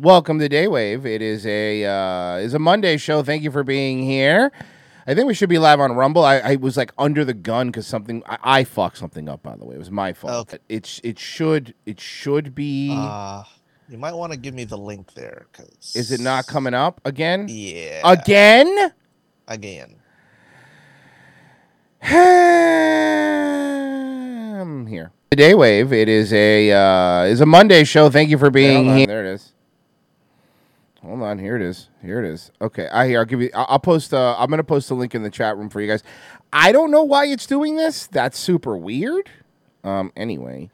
welcome to Daywave. It is a uh, is a Monday show. Thank you for being here. I think we should be live on Rumble. I, I was like under the gun because something I, I fucked something up. By the way, it was my fault. Okay. It's it should it should be. Uh, you might want to give me the link there, cause is it not coming up again? Yeah, Again? again. I'm here. The Daywave. It is a uh, is a Monday show. Thank you for being on. here. There it is. Hold on, here it is. Here it is. Okay, I here. I'll give you. I'll, post. Uh, I'm gonna post a link in the chat room for you guys. I don't know why it's doing this. That's super weird. Um. Anyway,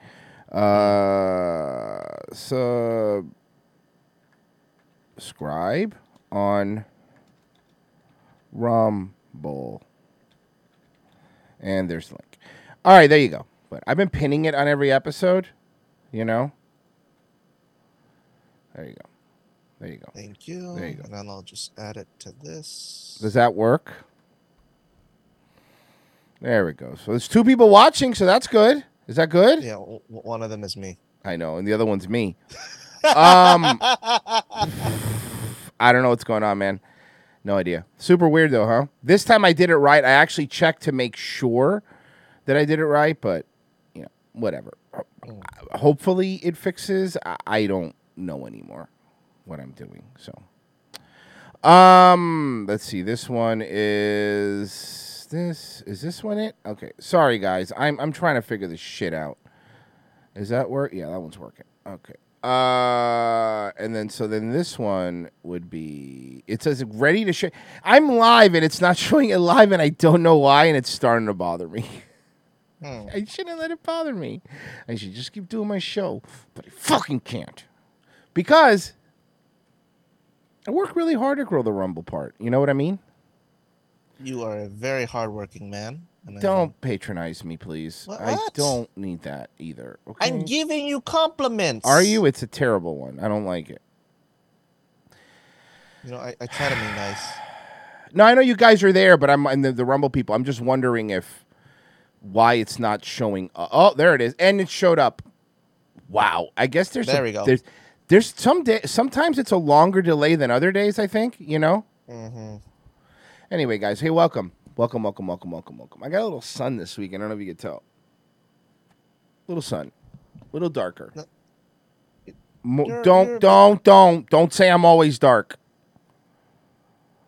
uh, subscribe on Rumble. And there's the link. All right, there you go. But I've been pinning it on every episode, you know? There you go. There you go. Thank you. There you go. And then I'll just add it to this. Does that work? There we go. So there's two people watching, so that's good. Is that good? Yeah, w- one of them is me. I know, and the other one's me. um, I don't know what's going on, man. No idea. Super weird though, huh? This time I did it right. I actually checked to make sure that I did it right, but you know, whatever. Hopefully it fixes. I, I don't know anymore what I'm doing. So, um, let's see. This one is this. Is this one it? Okay. Sorry guys. I'm I'm trying to figure this shit out. Is that work? Yeah, that one's working. Okay. Uh, and then so then this one would be. It says ready to show. I'm live and it's not showing it live, and I don't know why, and it's starting to bother me. Hmm. I shouldn't let it bother me. I should just keep doing my show, but I fucking can't because I work really hard to grow the Rumble part. You know what I mean? You are a very hardworking man. and Don't patronize me, please. What? I don't need that either. Okay. I'm giving you compliments. Are you? It's a terrible one. I don't like it. You know, I, I try to be nice. No, I know you guys are there, but I'm and the, the Rumble people. I'm just wondering if why it's not showing. Oh, there it is, and it showed up. Wow, I guess there's There a- we go. There's there's some day. Sometimes it's a longer delay than other days. I think you know. hmm Anyway, guys, hey, welcome, welcome, welcome, welcome, welcome, welcome. I got a little sun this week. I don't know if you can tell. Little sun, little darker. No. Mo- You're- don't, you're- don't, don't, don't say I'm always dark.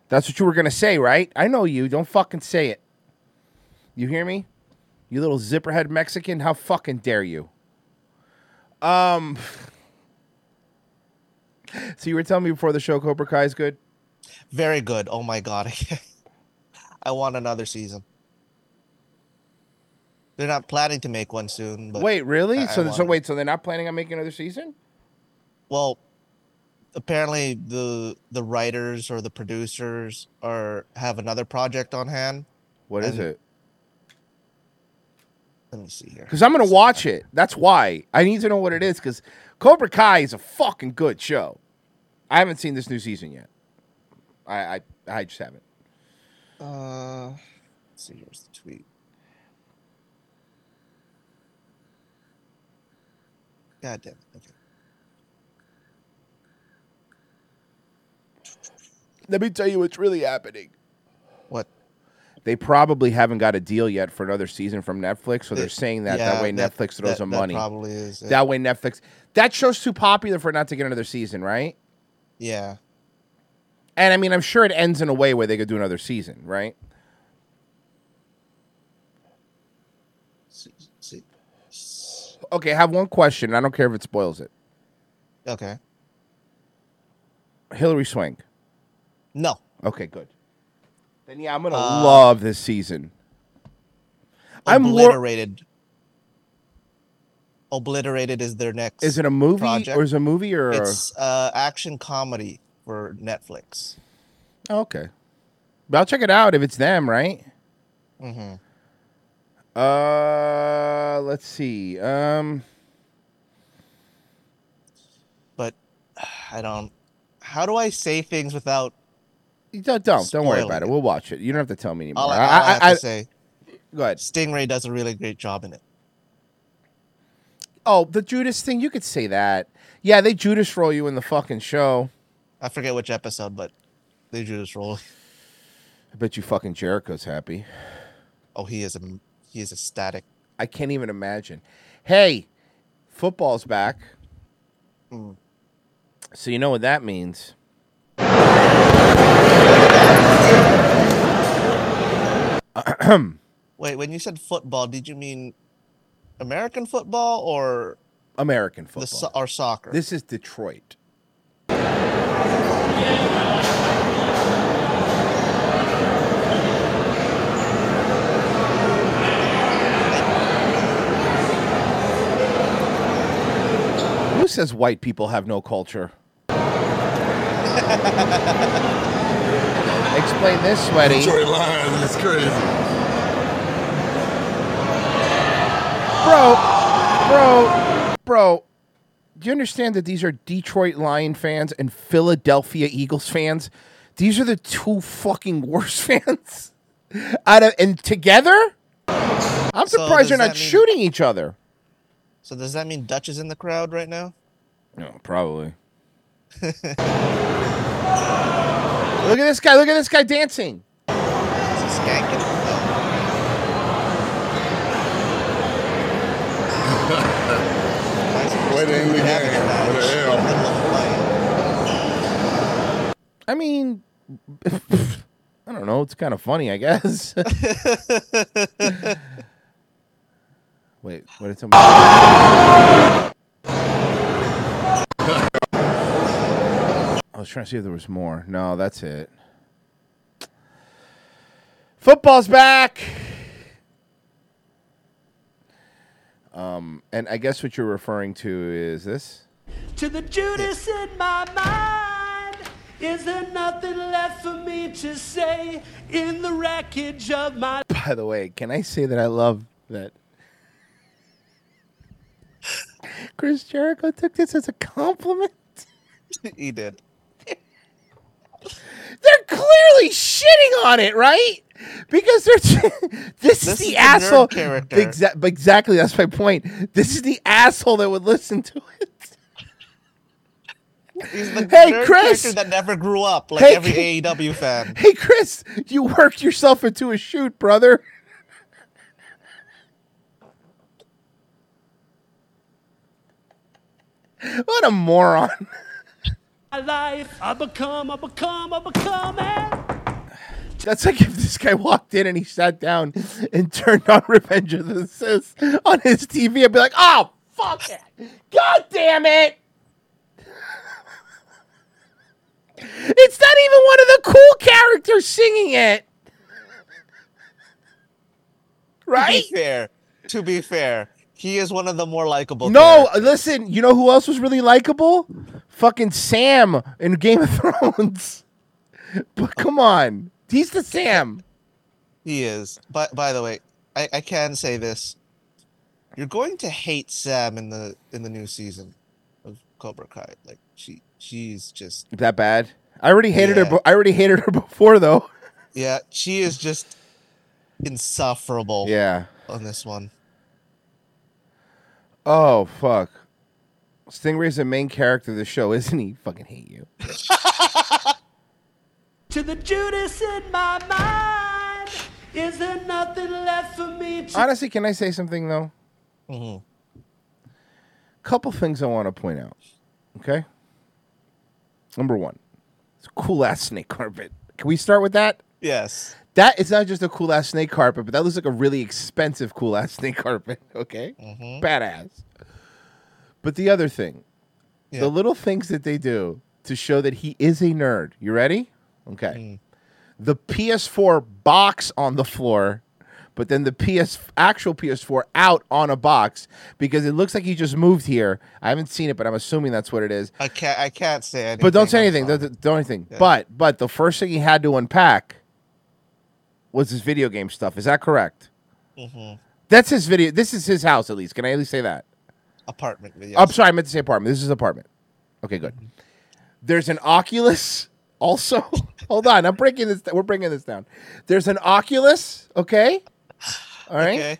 That's what you were gonna say, right? I know you. Don't fucking say it. You hear me? You little zipperhead Mexican. How fucking dare you? Um. So you were telling me before the show, Cobra Kai is good. Very good. Oh my god. I want another season. They're not planning to make one soon, but Wait, really? I- I so, so want it. wait, so they're not planning on making another season? well, apparently the the writers or the producers are have another project on hand. What is it? Let me see here. Because I'm gonna watch it. That's why I need to know what it is. Because Cobra Kai is a fucking good show. I haven't seen this new season yet. I I, I just haven't. Uh, let's see. Here's the tweet. God damn it. Okay. Let me tell you what's really happening. They probably haven't got a deal yet for another season from Netflix, so they're It- saying that that yeah, way Netflix throws that- them that money. Probably is. it. That way Netflix. That show's too popular for it not to get another season, right? yeah. And I mean, I'm sure it ends in a way where they could do another season, right? See, see. s- Okay, I have one question. I don't care if it spoils it. Okay. Hilary Swank. No. Okay, good. Then yeah, I'm gonna Uh, love this season. I'm Obliterated. Obliterated is their next. Is it a movie project. or is it a movie or? It's uh, action comedy for Netflix. Oh, okay, but I'll check it out if it's them, right? hmm Uh, let's see. Um, But I don't. How do I say things without? Don't don't, don't worry about it. it. We'll watch it. You don't have to tell me anymore. All, I, all I have I, I, to say, go ahead. Stingray does a really great job in it. Oh, the Judas thing, you could say that. Yeah, they Judas roll you in the fucking show. I forget which episode, but they Judas roll. I bet you fucking Jericho's happy. Oh, he is a he is ecstatic. I can't even imagine. Hey, football's back. Mm. So you know what that means. Wait, when you said football, did you mean American football or American football. the so- or soccer? This is Detroit. Who says white people have no culture? Explain this, sweaty. Detroit Lions is crazy. Bro, bro, bro. Do you understand that these are Detroit Lion fans and Philadelphia Eagles fans? These are the two fucking worst fans. Out of and together, I'm So surprised they're does not that mean- shooting each other. so does that mean Dutch is in the crowd right now? No, probably. look at this guy. Look at this guy dancing. Is he skanking? No. Why is he just Way to end the having game. a match What the hell? in the middle of a fight? I mean, I don't know. It's kind of funny, I guess. Wait, what did somebody? I was trying to see if there was more. No, that's it. Football's back. Um, and I guess what you're referring to is this. To the Judas in my mind, is there nothing left for me to say in the wreckage of my By the way, can I say that I love that Chris Jericho took this as a compliment? he did. They're clearly shitting on it, right? Because they're this, is This the is the nerd asshole. character. Exa- exactly, that's my point. This is the asshole that would listen to it. He's the Hey, Chris! character that never grew up, like Hey, every AEW fan. Hey, Chris, you worked yourself into a shoot, brother. What a moron. Life. I become, I become, I become it. That's like if this guy walked in and he sat down and turned on Revenge of the Sith on his TV. I'd be like, oh, fuck it. God damn it. It's not even one of the cool characters singing it. To Right? be fair, to be fair, he is one of the more likable. No, characters. listen, you know who else was really likable? Fucking Sam in Game of Thrones. But come on. He's the Sam. he is. But by the way, I, I can say this: you're going to hate Sam in the in the new season of Cobra Kai. Like she, she's just That bad? I already hated her. Yeah. be- I already hated her before, though. yeah, she is just insufferable. Yeah. on this one. Oh fuck. Stingray's the main character of the show, isn't he? Fucking hate you. To the Judas in my mind, is there nothing left for me to Honestly, can I say something though? Mhm. Couple things I want to point out. Okay. Number one, it's a cool ass snake carpet. Can we start with that? Yes. That is not just a cool ass snake carpet, but that looks like a really expensive cool ass snake carpet. Okay, mm-hmm. badass. But the other thing, Yeah. the little things that they do to show that he is a nerd. You ready? Okay. Mm. The PS4 box on the floor, but then the PS actual PS4 out on a box because it looks like he just moved here. I haven't seen it, but I'm assuming that's what it is. I can't. I can't say anything. But don't say anything. Don't, don't anything. But but the first thing he had to unpack was his video game stuff. Is that correct? Mhm. That's his video. This is his house, at least. Can I at least say that? Apartment. Yes. I'm sorry, I meant to say apartment. This is apartment. Okay, good. There's an Oculus. Also, hold on. I'm breaking this. We're bringing this down. There's an Oculus. Okay. All right. Okay.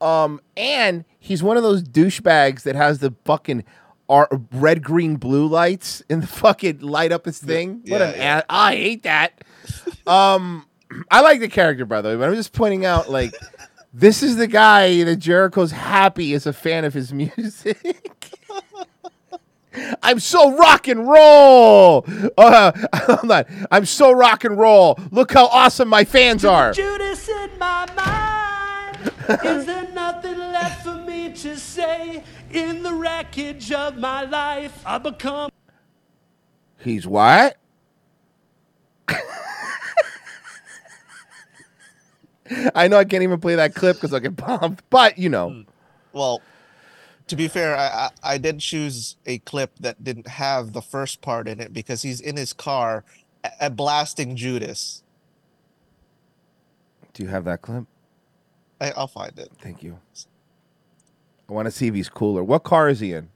Um, and he's one of those douchebags that has the fucking ar- red, green, blue lights in the fucking light up his thing. what yeah, an yeah. a- I hate that. um, I like the character by the way, but I'm just pointing out like this is the guy that Jericho's happy is a fan of his music. I'm so rock and roll. Uh, hold on. I'm so rock and roll. Look how awesome my fans are. Judas in my mind. Is there nothing left for me to say? In the wreckage of my life, I become. He's what? I know I can't even play that clip because I'll get bombed, but you know. Hmm. Well, to be fair, I, I I did choose a clip that didn't have the first part in it because he's in his car a- a blasting Judas. Do you have that clip? I, I'll find it. Thank you. I want to see if he's cooler. What car is he in?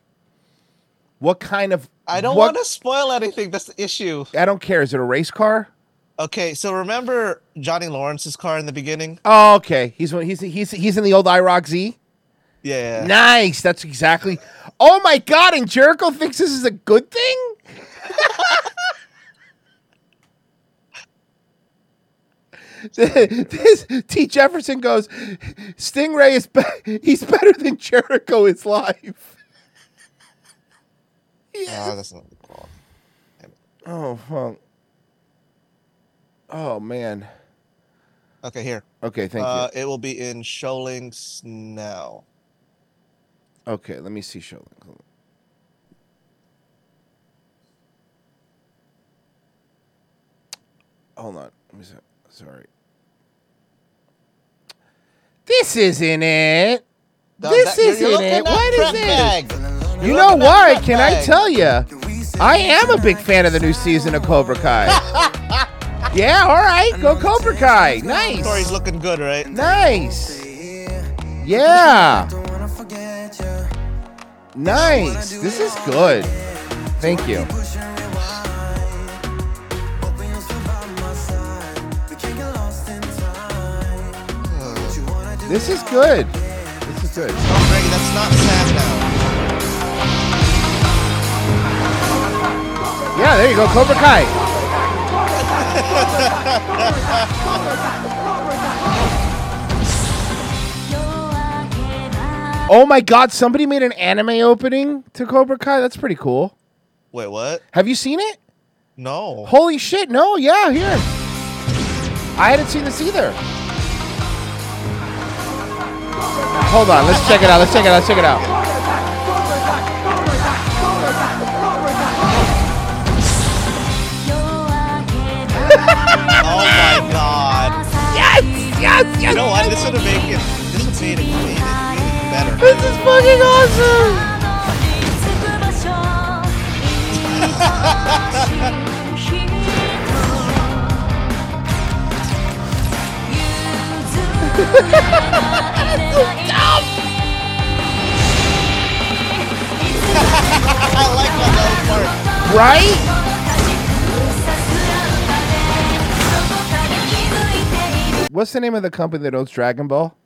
What kind of? I don't what- want to spoil anything. That's the issue. I don't care. Is it a race car? Okay, so remember Johnny Lawrence's car in the beginning? Oh, okay. He's he's he's he's in the old IROC Z. Yeah. Nice. That's exactly. Oh my god! And Jericho thinks this is a good thing. this T Jefferson goes. Stingray is be- he's better than Jericho is live. Ah, that's not cool. Oh fuck. Oh man. Okay, here. Okay, thank you. uh, It will be in show links now. Okay, let me see show. Hold on. Let me see. Sorry. This isn't it. No, this that- isn't you're it. What is this? You know why? Can I tell you? I am a big fan of the new season of Cobra Kai. yeah, all right. Go Cobra Kai. Nice. Story's looking good, right? Nice. Yeah. Nice. This is good. Thank you. This is good. This is good. Oh, Greg, that's not Sam now. Yeah, there you go. Cobra Kai. Oh my god, somebody made an anime opening to Cobra Kai. That's pretty cool. Wait, what? Have you seen it? No. Holy shit, no, yeah, here. I hadn't seen this either. Hold on, let's check it out. Let's check it out. Let's check it out. Yes, yes. You know what? This would have made it. This would made it, made it, better. This is fucking awesome. I like that part. Right? What's the name of the company that owns Dragon Ball?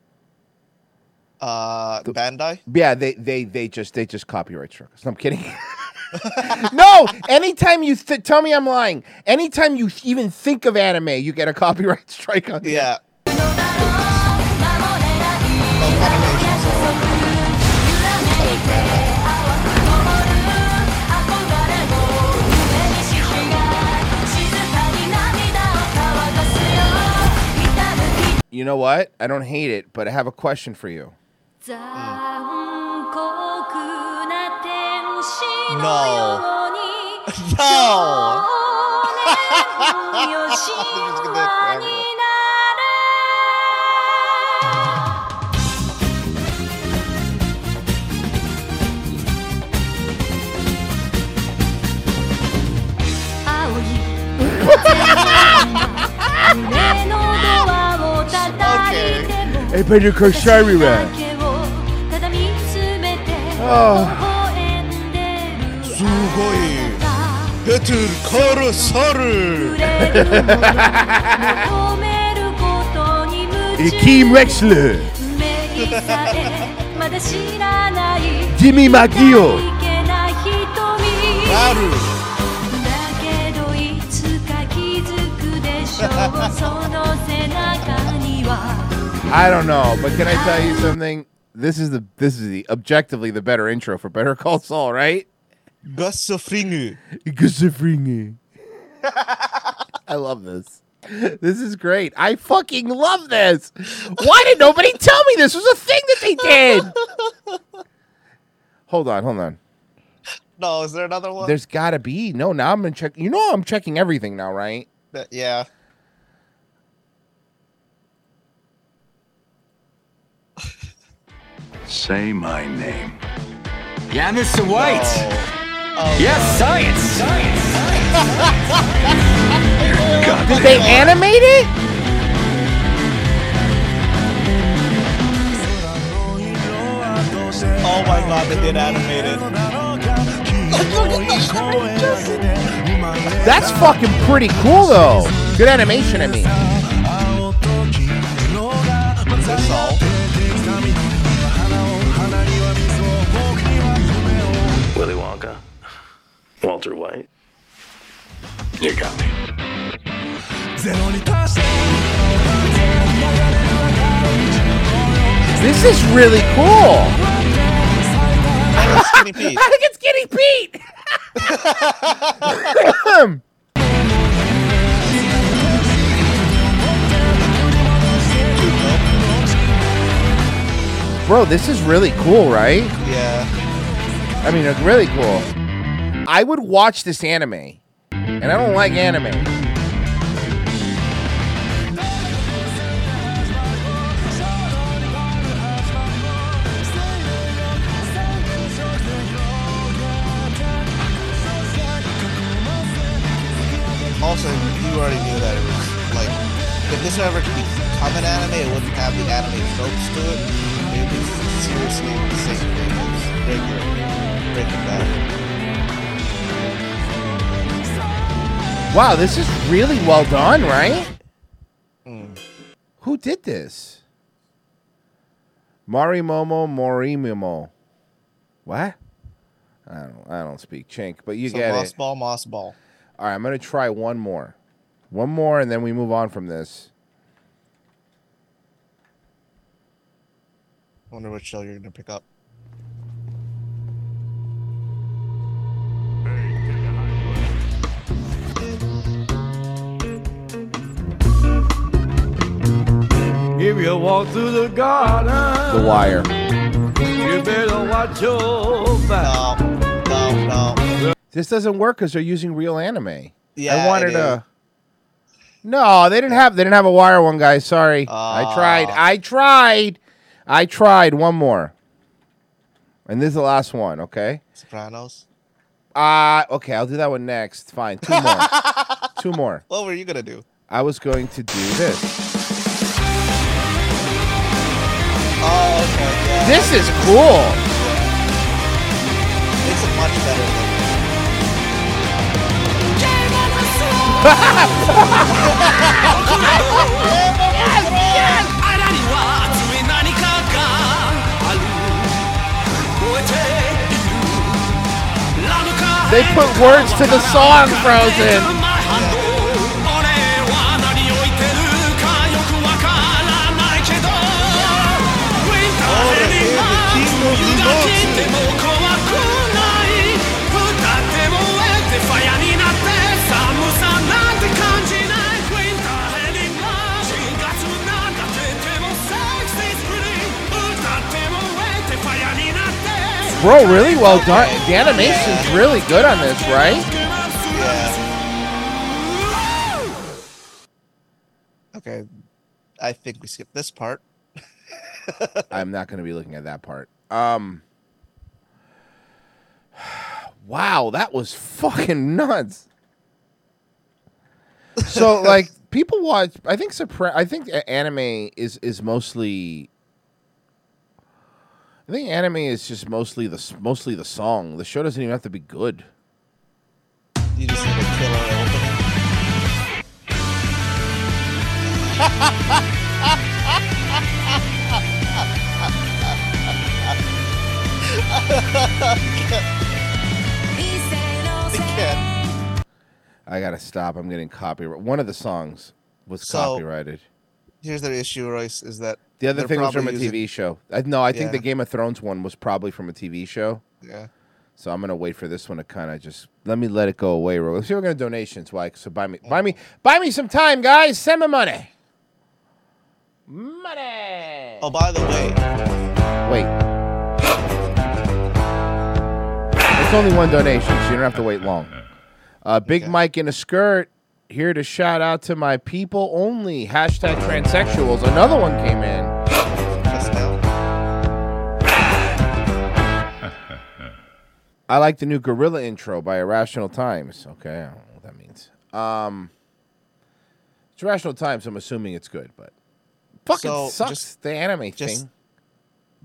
Uh, Bandai. Yeah, they they they just they just copyright struck us. No, I'm kidding. no, anytime you th- tell me I'm lying, anytime you even think of anime, you get a copyright strike on. it. Yeah. You know what? I don't hate it, but I have a question for you. No. No. Hey, Pedro Koshariwa. Oh. すごい。ペトルカルサル。 Akeem Wexler. さえまだ知らない Jimmy Magio い I don't know, but can I tell you something? This is the this is the objectively the better intro for Better Call Saul, right? Gusafringu. Gusafringu. I love this. This is great. I fucking love this. Why did nobody tell me this was a thing that they did? hold on, hold on. No, is there another one? There's gotta be. No, now I'm gonna check. You know I'm checking everything now, right? yeah. Say my name. Yeah, Mr. White. Oh, oh. Yes, science. science Did they animate it? oh my god, they did animate it. That's fucking pretty cool though. Good animation, I mean. That's all. Willy Wonka. Walter White. You got me. This is really cool. Skinny Pete. I think it's Skinny Pete. Bro, this is really cool, right? Yeah. I mean, it's really cool. I would watch this anime, and I don't like anime. Also, you already knew that it was like if this ever could become an anime, it wouldn't have the anime tropes to it. It would be seriously the same thing as regular Breaking Bad. Wow, this is really well done, right? Hmm. Who did this? Marimomo Morimomo. What? I don't. I don't speak chink, but you so get Moss it. Ball, Moss Ball. All right, I'm gonna try one more, one more, and then we move on from this. Wonder which show you're gonna pick up. If you walk through the garden, The Wire. you better watch your back. No, no, no. This doesn't work because they're using real anime. Yeah, I wanted it is. a. No, they didn't have. They didn't have a wire one, guys. Sorry, I tried. Ah. I tried. I tried. One more, and this is the last one. Okay. Sopranos. Uh okay. I'll do that one next. Fine. Two more. Two more. What were you gonna do? I was going to do this. Oh, okay. Yeah. This is cool. It's a much better than. They put words to the song, Frozen. Bro, really well done. The animation's really good on this, right? Yeah. Okay. I think we skipped this part. I'm not going to be looking at that part. Um. wow, that was fucking nuts. So like people watch I think Sopra- I think anime is is mostly I think anime is just mostly the mostly the song. The show doesn't even have to be good. You just need a killer opening. I gotta stop. I'm getting copyright. One of the songs was So- copyrighted. Here's their issue, Royce, is that The other thing was from a using- TV show. I, no, I think Yeah. the Game of Thrones one was probably from a TV show. Yeah. So I'm gonna wait for this one to kind of just let me let it go away. Real. Let's see. We're gonna donations. Why? So buy me, buy me, buy me some time, guys. Send me money. Money. Oh, by the way, Wait. It's only one donation, so you don't have to wait long. Uh, Big Okay. Mike in a skirt here to shout out to my people only. Hashtag transsexuals. Another one came in. I like the new Gorilla intro by Irrational Times. Okay, I don't know what that means. Um, it's Irrational Times. I'm assuming it's good, but fucking So, sucks just- the anime just- thing.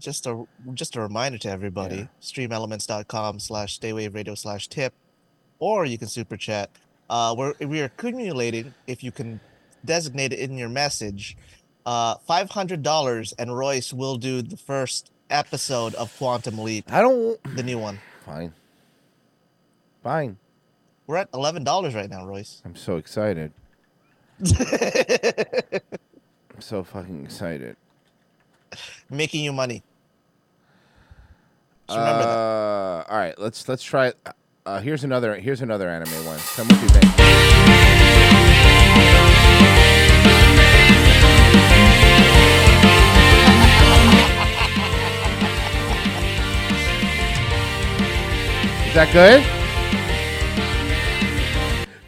Just a just a reminder to everybody: Yeah. streamelements.com slash daywave radio slash tip, or you can super chat. Uh, we're we are accumulating if you can designate it in your message, uh, five hundred dollars, and Royce will do the first episode of Quantum Leap, I don't. the new one. Fine. Fine. We're at eleven dollars right now, Royce. I'm so excited. I'm so fucking excited. Making you money. Just remember that. Uh, all right, let's let's try. it. Uh, here's another here's another anime one. Tell me what you think. Is that good?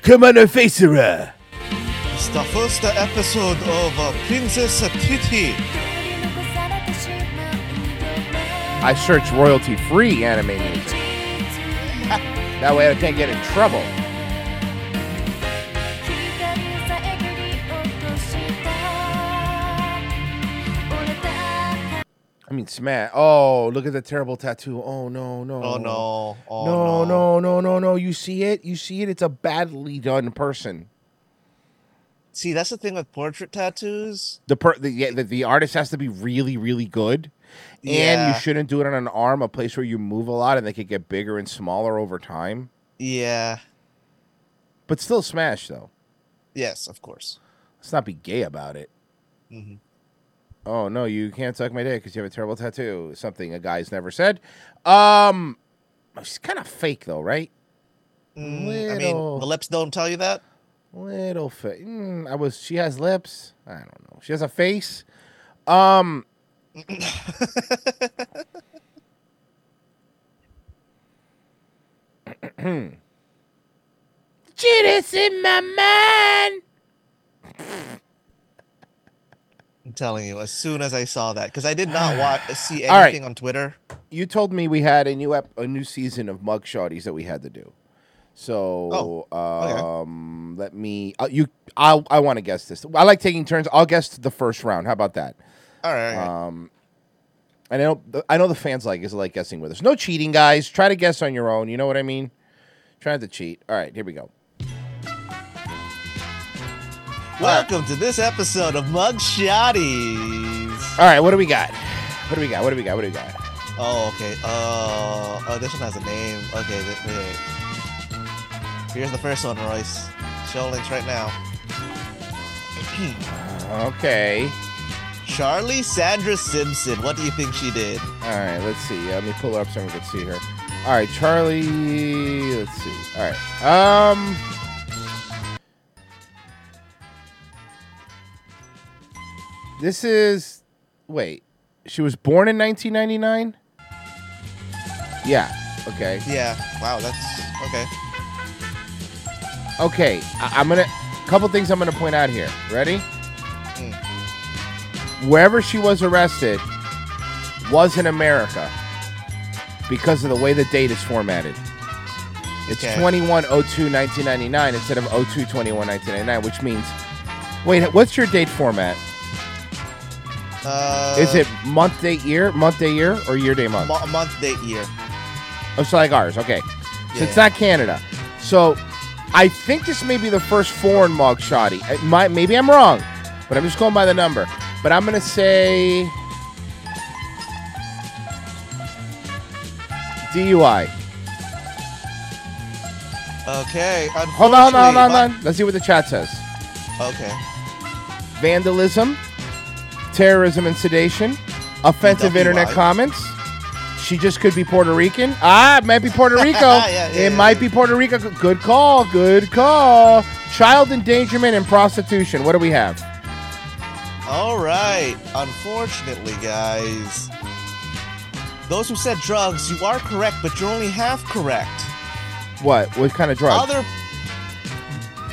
Come on, Facera. It's the first episode of uh, Princess Titi. I search royalty free anime music. That way I can't get in trouble. I mean, smash. Oh, look at the terrible tattoo. Oh no, no. Oh no! Oh no, no, no, no, no. You see it? You see it? It's a badly done person. See, that's the thing with portrait tattoos. The per the, yeah, the the artist has to be really, really good, and you shouldn't do it on an arm, a place where you move a lot, and they could get bigger and smaller over time. Yeah. But still, smash though. Yes, of course. Let's not be gay about it. Mhm. Oh no, you can't suck my dick because you have a terrible tattoo. Something a guy's never said. Um, she's kind of fake though, right? Mm, I mean, the lips don't tell you that. Little fa Mm, I was. She has lips. I don't know. She has a face. Um. Judas in my mind. I'm telling you, as soon as I saw that, because I did not watch see All right. anything on Twitter. You told me we had a new ep- a new season of mug shotties that we had to do. So, okay. um, let me. Uh, you, I, I want to guess this. I like taking turns. I'll guess the first round. How about that? All right. all right. Um, I know, I know the fans like is like guessing with us. No cheating, guys. Try to guess on your own. You know what I mean? Try not to cheat. All right, here we go. Welcome to this episode of Mug Shotties. All right, what do we got? What do we got? What do we got? What do we got? Oh, okay. Uh, oh, this one has a name. Okay, th- wait. Here's the first one, Royce. Show links right now. Okay. Charlie Sandra Simpson. What do you think she did? All right, let's see. Let me pull her up so we can see her. All right, Charlie. Let's see. All right. Um. This is. Wait. She was born in 1999. Yeah. Okay. Yeah. Wow, that's okay. Okay. I- I'm gonna. Couple things I'm gonna point out here. Ready? Mm. Wherever she was arrested was in America because of the way the date is formatted. It's Okay. 21 02 1999 instead of 02 21 1999, which means. Wait, what's your date format? Uh, Is it month, date, year? Month, day, year? Or year, day, month? mo- month, date, year? Oh, so like ours. Okay. So Yeah. it's not Canada. So I think this may be the first foreign mug shoddy. Might, maybe I'm wrong, but I'm just going by the number. But I'm going to say DUI. Okay. Hold on, hold on, hold on, hold on. Let's see what the chat says. Okay. Vandalism, terrorism and sedation, offensive internet comments. She just could be Puerto Rican. Ah, it might be Puerto Rico. Yeah, yeah, it yeah, might be Puerto Rico. Good call. Good call. Child endangerment and prostitution. What do we have? All right. Unfortunately, guys, those who said drugs, you are correct, but you're only half correct. What? What kind of drug? Other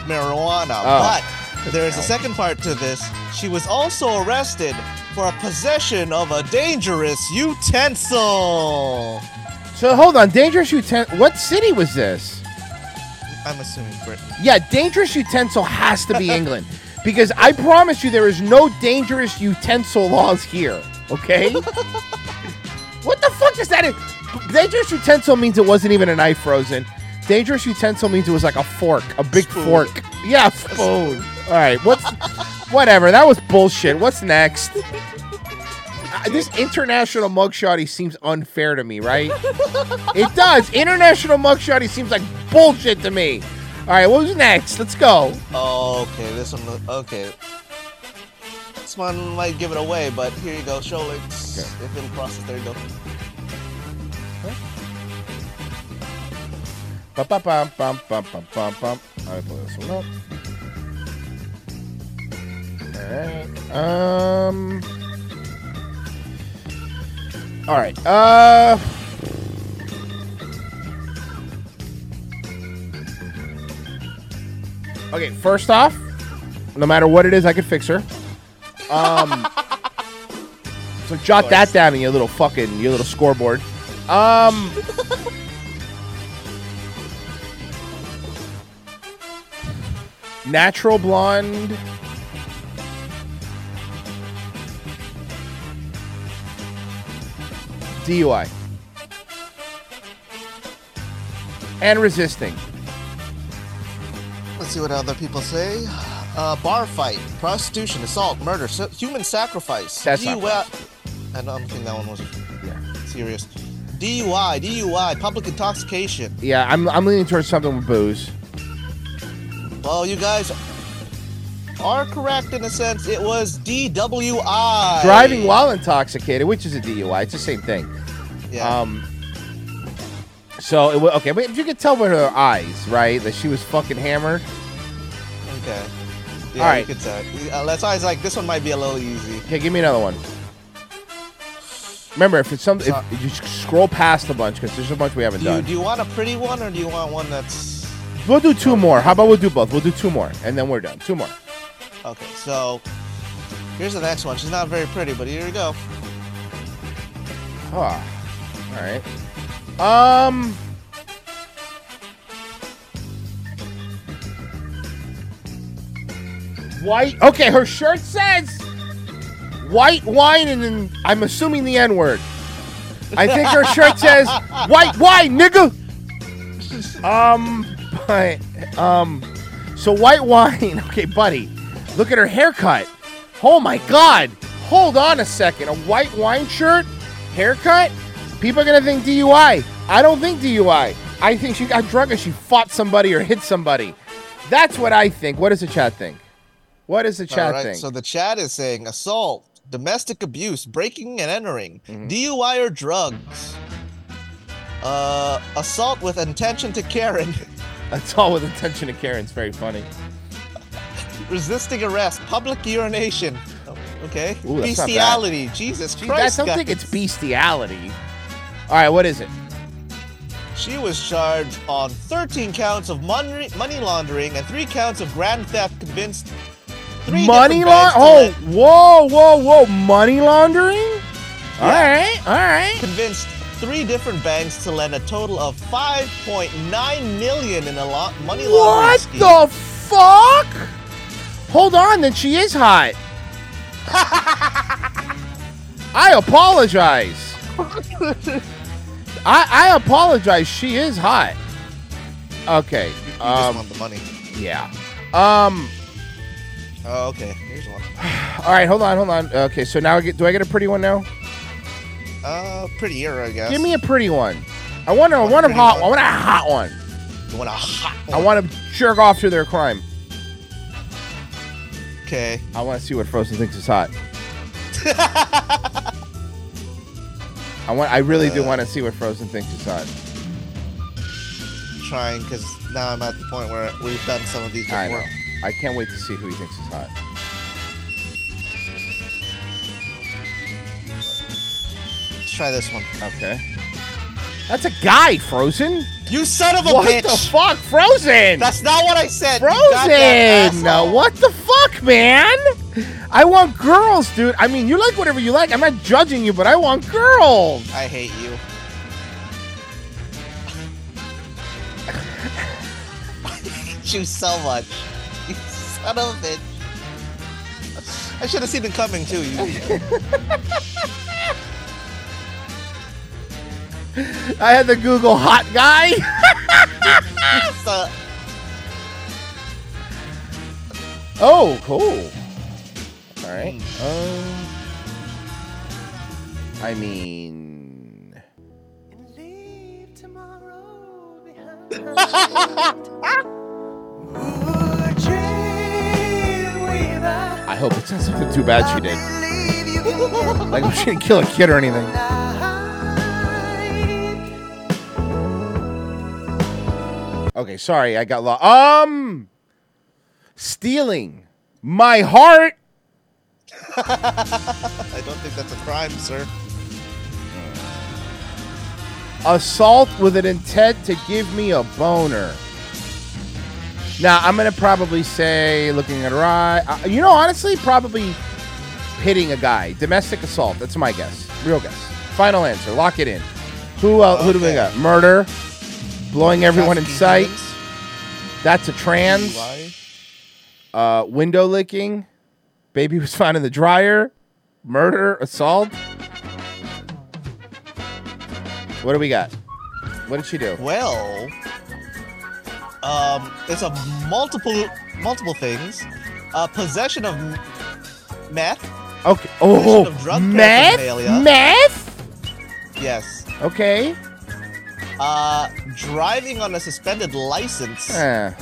marijuana, Oh. but there is a second part to this. She was also arrested for a possession of a dangerous utensil. So hold on. Dangerous utensil. What city was this? I'm assuming Britain. Yeah, dangerous utensil has to be England. Because I promise you there is no dangerous utensil laws here. Okay? what the fuck is that? Dangerous utensil means it wasn't even a knife frozen. Dangerous utensil means it was like a fork, a big Spoon. fork. Yeah, spoon. All right, what's whatever. That was bullshit. What's next? Uh, this international mugshotty seems unfair to me, right? it does. International mugshotty seems like bullshit to me. All right, what was next? Let's go. Oh, okay. This one. Okay. This one might give it away, but here you go. Show links. If it'll process, there you go. Bum, bum, bum, bum, bum, bum, bum, bum. All right, pull this one up. All right. Um. All right. Uh. Okay. First off, no matter what it is, I could fix her. Um. so jot that down in your little fucking your little scoreboard. Um. Natural blonde. DUI. And resisting. Let's see what other people say. Uh, bar fight, prostitution, assault, murder, so- human sacrifice. That's not I don't think that one was Yeah. serious. DUI, DUI, public intoxication. Yeah, I'm, I'm leaning towards something with booze. Well, you guys are correct in a sense. It was DWI. Driving while intoxicated, which is a DUI. It's the same thing. Yeah. Um. So it was okay, but if you could tell by her eyes, right, that she was fucking hammered. okay. Yeah, all right. You could tell. Uh, that's why I was like, this one might be a little easy. Okay, give me another one. Remember, if it's something, So- if you scroll past a bunch because there's a bunch we haven't Do you, done. do you want a pretty one or do you want one that's We'll do two more. How about we'll do both? We'll do two more, and then we're done. Two more. okay? So here's the next one. She's not very pretty, but here we go. Ah, all right. Um. White. Okay, her shirt says white wine, and then I'm assuming the N word. I think her shirt says white wine, nigga. Um, but um, so white wine. Okay, buddy, look at her haircut. Oh my God! Hold on a second. A white wine shirt, haircut. People are gonna think DUI. I don't think DUI. I think she got drunk and she fought somebody or hit somebody. That's what I think. What does the chat think? What does the chat All right. think? So the chat is saying assault, domestic abuse, breaking and entering, Mm-hmm. DUI or drugs. Uh, assault with intention to Karen, Assault with intention to Karen. It's very funny. resisting arrest, public urination. Oh, Okay. Ooh, that's not bad. Bestiality. Jesus Gee, Christ. I don't think it's bestiality. All right, what is it? She was charged on 13 counts of money, money laundering and three counts of grand theft. Convinced three money different laundering? Oh, lend- whoa, whoa, whoa! Money laundering? All right, all right. convinced three different banks to lend a total of 5.9 million in a lot money laundering What scheme. the fuck? Hold on, then she is hot. I apologize. I I apologize. She is hot. Okay. You just Um. want the money. Yeah. Um. Oh, okay. Here's one. All right. Hold on. Hold on. Okay. So now I get. Do I get a pretty one now? Uh, prettier, I guess. Give me a pretty one. I want. a- I Want want a hot. one? I want a hot one. You want a hot I want to jerk off to their crime. Okay. I want to see what Frozen thinks is hot. I want. I really do uh, want to see what Frozen thinks is hot. Trying because now I'm at the point where we've done some of these before. I know. I can't wait to see who he thinks is hot. Let's try this one. Okay. That's a guy, Frozen. You son of a what bitch! the fuck, Frozen? That's not what I said. Frozen. No, what the fuck, man? I want girls, dude. I mean, you like whatever you like. I'm not judging you, but I want girls. I hate you. I hate you so much. You son of a bitch. I should have seen it coming too. You. I had the Google hot guy. So, oh, cool. All right. Um, I mean, I hope it's not something too bad she did. Like she didn't kill a kid or anything. Okay, sorry, I got lost. Um, stealing my heart. I don't think that's a crime, sir. assault with an intent to give me a boner. Now, I'm gonna probably say looking at her eye. Uh, you know, honestly, probably hitting a guy. Domestic assault. That's my guess. Real guess. Final answer. Lock it in. Who uh, who do we got? Murder. Blowing everyone in sight. That's a trans. Uh, window licking. Baby was found in the dryer. Murder. Assault. What do we got? What did she do? Well, um, it's a multiple multiple things. Uh, possession of m- meth. Okay. Oh, meth? Meth? Yes. Okay. Uh, driving on a suspended license. Uh,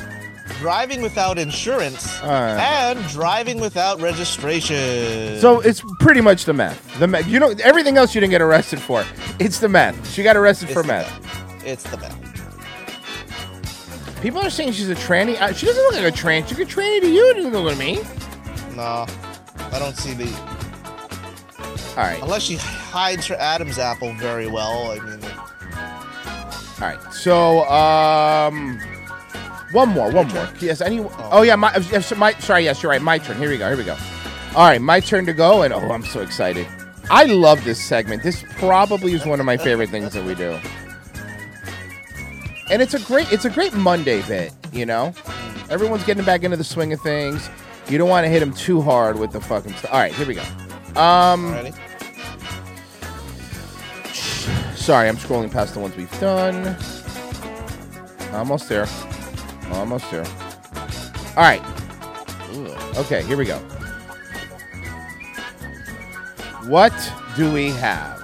Driving without insurance. Uh. and driving without registration. so it's pretty much the meth. The meth. You know, everything else you didn't get arrested for. It's the meth. She got arrested It's for the meth. It's the meth. People are saying she's a tranny. Uh, she doesn't look like a tranny. She could tranny to you. It doesn't look to me. No, I don't see the. All right. Unless she hides her Adam's apple very well. I mean, All right. So, um, one more. One more. Yes. Any? Oh yeah. My. My. Sorry. Yes. You're right. My turn. Here we go. Here we go. All right. My turn to go. And oh, I'm so excited. I love this segment. This probably is one of my favorite things that we do. And it's a great. It's a great Monday bit. You know, everyone's getting back into the swing of things. You don't want to hit them too hard with the fucking stuff. All right. Here we go. Um. Sorry, I'm scrolling past the ones we've done. Almost there. Almost there. All right. Okay, here we go. What do we have?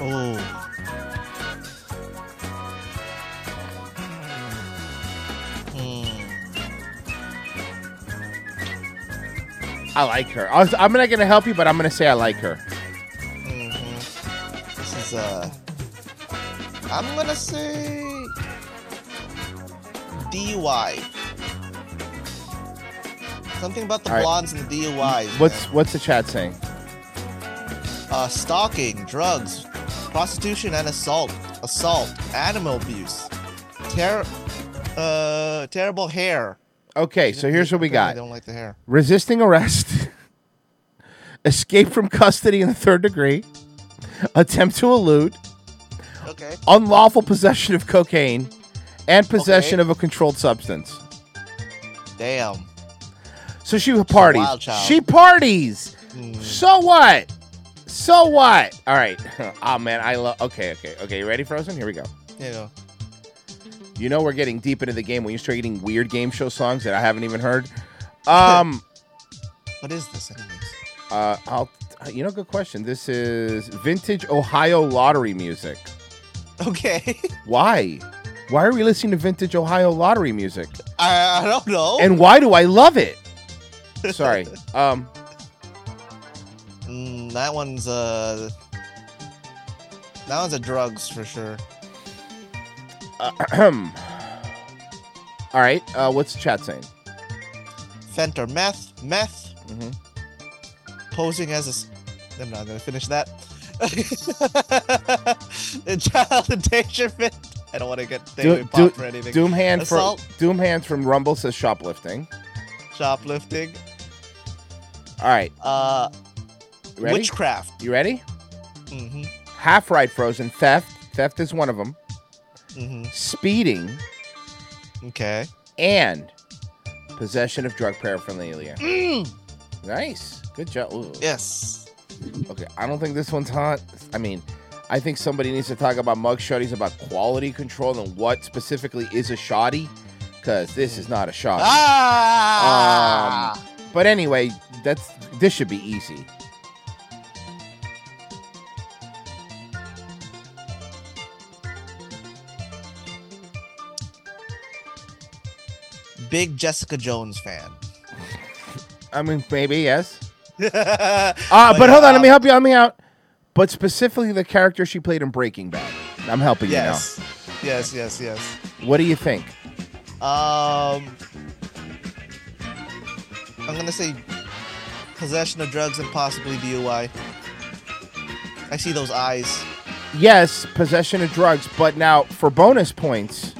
Oh. I like her. I was, I'm not going to help you, but I'm going to say I like her. Mm-hmm. This is uh. I'm gonna say DUI. Something about the All right. blondes and the DUIs. What's what's the chat saying? uh, stalking, drugs, prostitution and assault, assault, animal abuse, ter- uh, terrible hair. Okay, so here's what we got. They don't like the hair. Resisting arrest, escape from custody in the third degree, attempt to elude, Okay. unlawful possession of cocaine, and possession Okay. of a controlled substance. Damn. So she parties. She parties. Hmm. So what? So what? All right. oh man, I love. Okay, okay, okay. You ready, Frozen? Here we go. You know. You know we're getting deep into the game when you start getting weird game show songs that I haven't even heard. Um. What is this, anyways? uh. I'll. You know, good question. This is vintage Ohio lottery music. Okay. Why? Why are we listening to vintage Ohio lottery music? I, I don't know. And why do I love it? Sorry. Um, Mm, that one's uh. That one's a drugs for sure. ahem. All right. Uh, what's the chat saying? Fent or meth, meth. Mhm. Posing as a. s- I'm not gonna finish that. child endangerment. I don't want to get Do- David do- Pop or anything. Doom hand from Assault. Doom hands from Rumble says shoplifting. Shoplifting. All right. Uh, Ready? witchcraft. You ready? Mm-hmm. Half right frozen theft. Theft is one of them. Mm-hmm. Speeding Okay. and possession of drug paraphernalia. Mm. Nice. Good job. Ooh. Yes. Okay, I don't think this one's hot. I mean, I think somebody needs to talk about mug shotties, about quality control, and what specifically is a shoddy, because this is not a shoddy. Ah. Um, but anyway, that's this should be easy. Big Jessica Jones fan. I mean, maybe yes. uh, Uh, but hold on, let me help you. Help me out. But specifically, the character she played in Breaking Bad. I'm helping Yes. You now. Yes. Yes. Yes. What do you think? Um, I'm gonna say possession of drugs and possibly DUI. I see those eyes. Yes, possession of drugs. But now, for bonus points,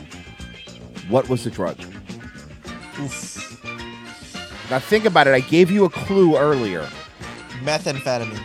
what was the drug? Oof. Now think about it. I gave you a clue earlier. Methamphetamine.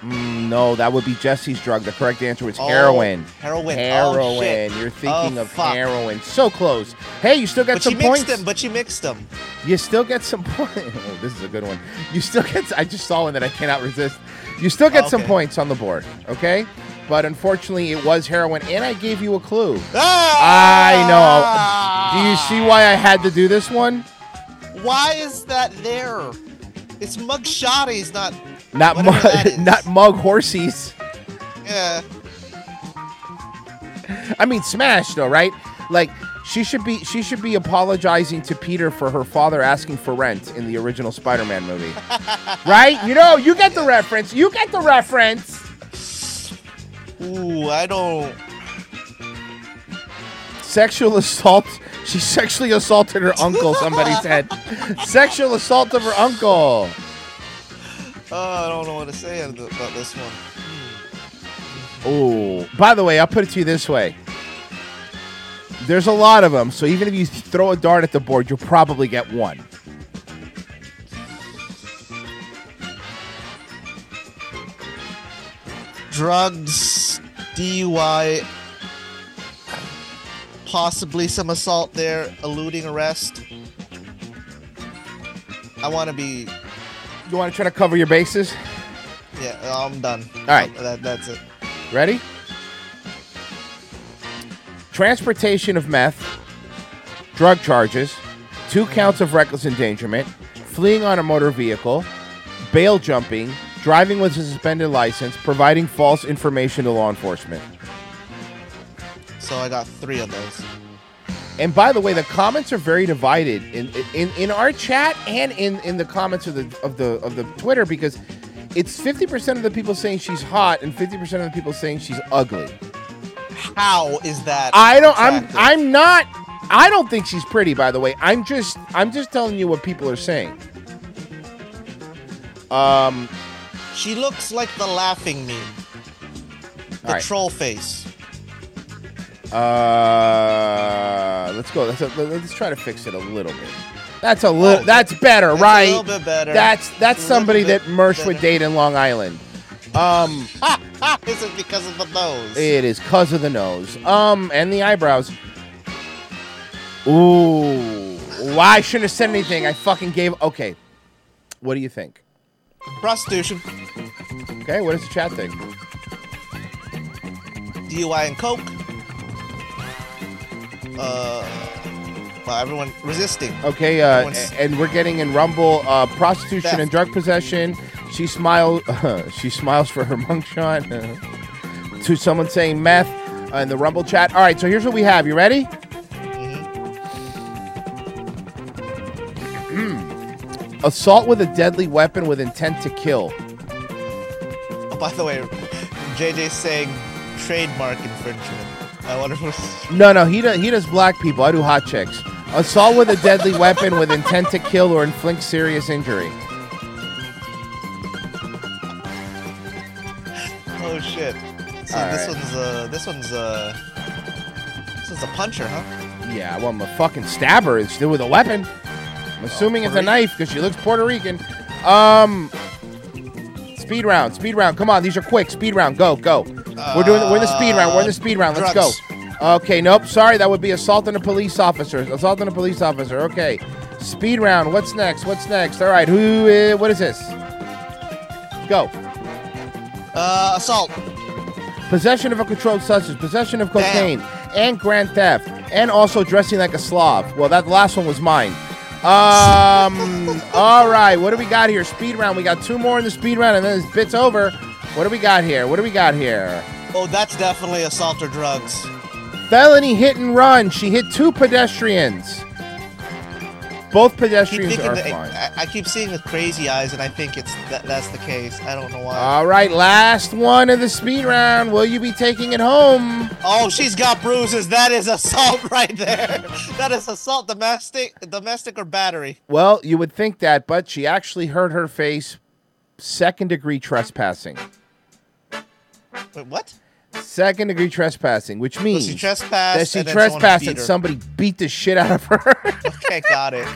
Mm, no, that would be Jesse's drug. The correct answer was Oh, heroin. heroin. Oh, Heroin. shit. You're thinking Oh, of fuck. heroin. So close. Hey, you still get But she some mixed points. them. But she mixed them. You still get some points. Oh, this is a good one. You still get. I just saw one that I cannot resist. You still get some Okay. points on the board. Okay, but unfortunately, it was heroin, and I gave you a clue. Ah! I know. Do you see why I had to do this one? Why is that there? It's mug shotties, not. Not mug, not mug horsies. Yeah. I mean, smash though, right? Like she should be she should be apologizing to Peter for her father asking for rent in the original Spider-Man movie, right? You know, you get the reference. You get the reference. Ooh, I don't. Sexual assault. She sexually assaulted her uncle. Somebody said, sexual assault of her uncle. Oh, I don't know what to say about this one. Oh, by the way, I'll put it to you this way. There's a lot of them, so even if you throw a dart at the board, you'll probably get one. Drugs, DUI, possibly some assault there, eluding arrest. I want to be. You want to try to cover your bases? Yeah, I'm done. All right. That, that's it. Ready? Transportation of meth, drug charges, two counts of reckless endangerment, fleeing on a motor vehicle, bail jumping, driving with a suspended license, providing false information to law enforcement. So I got three of those. And by the way, the comments are very divided in in, in our chat and in, in the comments of the of the of the Twitter because it's fifty percent of the people saying she's hot and fifty percent of the people saying she's ugly. How is that? I don't. I'm. I'm not. I don't think she's pretty. By the way, I'm just. I'm just telling you what people are saying. Um. She looks like the laughing meme. The right. troll face. Uh. Let's go. Let's let's try to fix it a little bit. That's a little. Oh, that's better, That's right? A little bit better. That's that's somebody that Mersh would date in Long Island. Um. is it because of the nose? It is cause of the nose. Um, and the eyebrows. Ooh. Why I shouldn't have said anything. I fucking gave. Okay. What do you think? Prostitution, Okay. What does the chat think? DUI and coke. Uh, well, everyone resisting. Okay. Uh, Everyone's- and we're getting in Rumble uh, prostitution Theft. and drug possession. She smiles. she smiles for her monk shot. to someone saying meth. uh, in the Rumble chat. All right, so here's what we have. You ready? Hmm. Assault with a deadly weapon with intent to kill. Oh, by the way, JJ saying trademark infringement. I wonder No, no, he does. He does black people. I do hot chicks. Assault with a deadly weapon with intent to kill or inflict serious injury. Oh shit. So All this right. one's uh this one's uh this one's a puncher, huh? Yeah, well, I'm a fucking stabber. It's still with a weapon. I'm assuming it's a knife because she looks Puerto Rican. Um, speed round, speed round. Come on, these are quick. Speed round, go, go. We're doing. We're in the speed round. We're in the speed round. Let's drugs. go. Okay, nope. Sorry, that would be assaulting a police officer. Assaulting a police officer. Okay, speed round. What's next? What's next? All right, who? Uh, what is this? Go. Uh assault. Possession of a controlled substance, possession of cocaine, and grand theft, and also dressing like a Slav. Well, that last one was mine. Um. all right. What do we got here? Speed round. We got two more in the speed round, and then this bit's over. What do we got here? What do we got here? Oh, that's definitely assault or drugs. Felony hit and run. She hit two pedestrians. Both pedestrians thinking are that- fine. I, I keep seeing the crazy eyes, and I think it's that, that's the case. I don't know why. All right, last one of the speed round. Will you be taking it home? oh, she's got bruises. That is assault right there. That is assault, domestic, domestic or battery. Well, you would think that, but she actually hurt her face. Second degree trespassing. Wait, what? Second degree trespassing, which means she trespassed that she and trespassed and somebody beat the shit out of her. Okay, got it.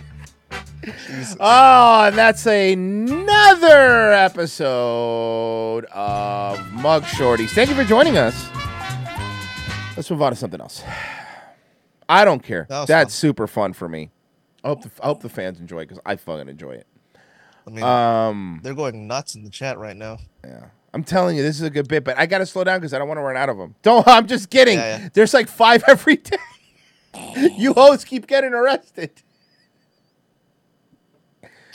oh, and that's another episode of Mug Shotties. Thank you for joining us. Let's move on to something else. I don't care. That's super fun for me. I hope the, I hope the fans enjoy it because I fucking enjoy it. I mean, Um, they're going nuts in the chat right now. Yeah. I'm telling you, this is a good bit, but I got to slow down because I don't want to run out of them. Don't. I'm just kidding. Yeah, yeah. There's like five every day. you hoes keep getting arrested.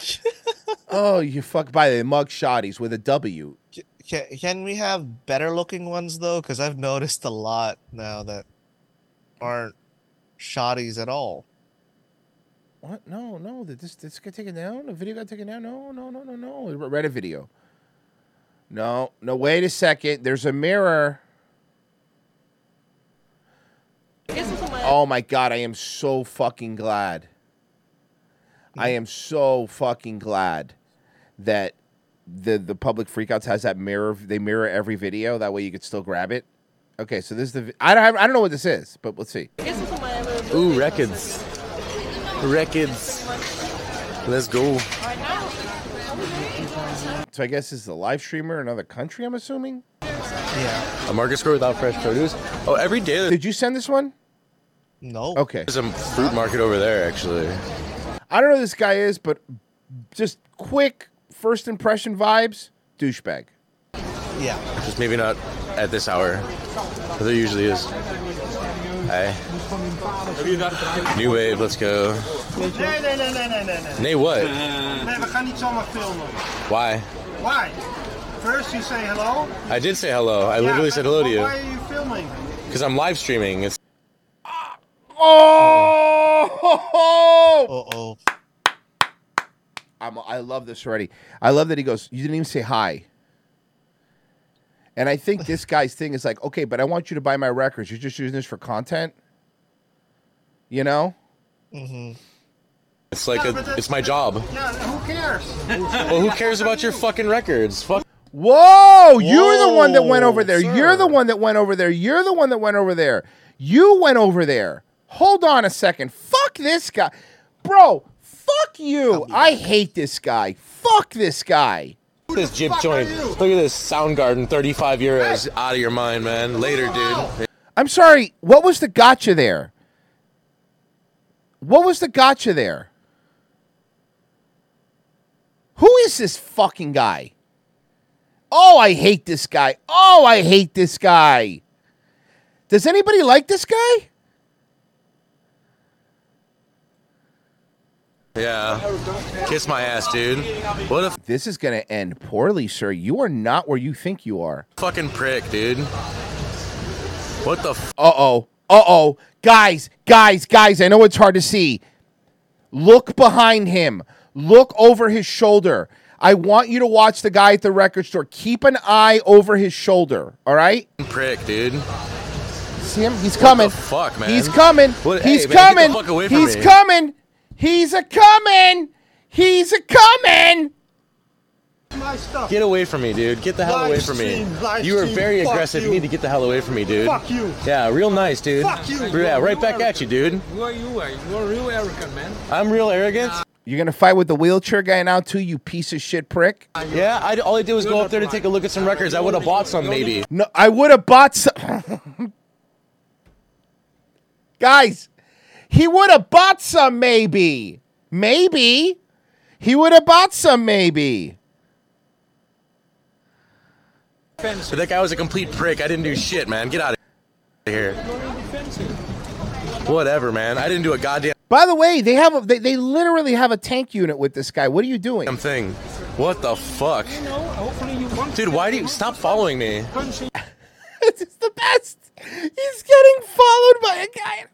oh, you fuck by the mug shotties with a W. Can, can we have better looking ones though? Because I've noticed a lot now that aren't shotties at all. What? No, no. Did this this got taken down? The video got taken down? No, no, no, no, no. A video. No, no. Wait a second. There's a mirror. Oh my god! I am so fucking glad. I am so fucking glad that the the public freakouts has that mirror. They mirror every video. That way you could still grab it. Okay, so this is the. I don't. I don't know what this is, but let's see. Ooh, records. Records. Let's go. So I guess this is a live streamer in another country. I'm assuming. Yeah. A market store without fresh produce. Oh, every day Did you send this one? No. Okay. there's a fruit market over there, actually. I don't know who this guy is, but just quick first impression vibes. Douchebag. Yeah. Just maybe not at this hour, but there usually is. Hey. New wave, let's go. Nee, nee, nee, nee, nee, nee, nee. Nay, what? Nee, we gaan niet zomaar filmen. Why? Why? First you say hello. I did say hello. I Yeah, literally said hello to you. Why are you filming? Because I'm live streaming. It's Oh! Uh oh. I'm, I love this already. I love that he goes. You didn't even say hi. And I think this guy's thing is like, okay, but I want you to buy my records. You're just using this for content. You know? Mm-hmm. it's like Yeah, a, but that's- it's my job. Yeah, who cares? Well, who cares about your fucking records? Fuck. Whoa! You're the one that went over there. You're the one that went over there. You're the one that went over there. You went over there. Hold on a second. Fuck this guy. Bro, fuck you. I hate this guy. Fuck this guy. This jib joint. Look at this Soundgarden, 35 euros. Out of your mind, man. Later, dude. I'm sorry. What was the gotcha there? What was the gotcha there? Who is this fucking guy? Oh, I hate this guy. Oh, I hate this guy. Does anybody like this guy? Yeah. Kiss my ass, dude. What a This is going to end poorly, sir. You are not where you think you are. fucking prick, dude. What the f- Uh oh. Uh oh. Guys, guys, guys, I know it's hard to see. Look behind him. Look over his shoulder. I want you to watch the guy at the record store. Keep an eye over his shoulder, all right? prick, dude? See him? He's coming. fuck, man? He's coming. What- He's hey, man, coming. from He's me. coming. He's a coming. He's a coming. My stuff. Get away from me, dude. Get the hell Live away from me. stream, live You were very fuck aggressive. You you. need to get the hell away from me, dude. Fuck you. Yeah, real nice, dude. Fuck you. Yeah, right back at you, dude. You are you are you are real arrogant man. I'm real arrogant. You're gonna fight with the wheelchair guy now too, you piece of shit prick. Yeah, I, all I did was go up there to take a look at some records. I would have bought some, maybe. No, I would have bought some. Guys, he would have bought some, maybe. Maybe. He would have bought some, maybe. That guy was a complete prick. I didn't do shit, man. Get out of here. Whatever, man. I didn't do a goddamn By the way, they have a, they, they literally have a tank unit with this guy. What are you doing? thing. What the fuck? You know, hopefully you want Dude, why do you stop following me? it's the best. He's getting followed by a guy.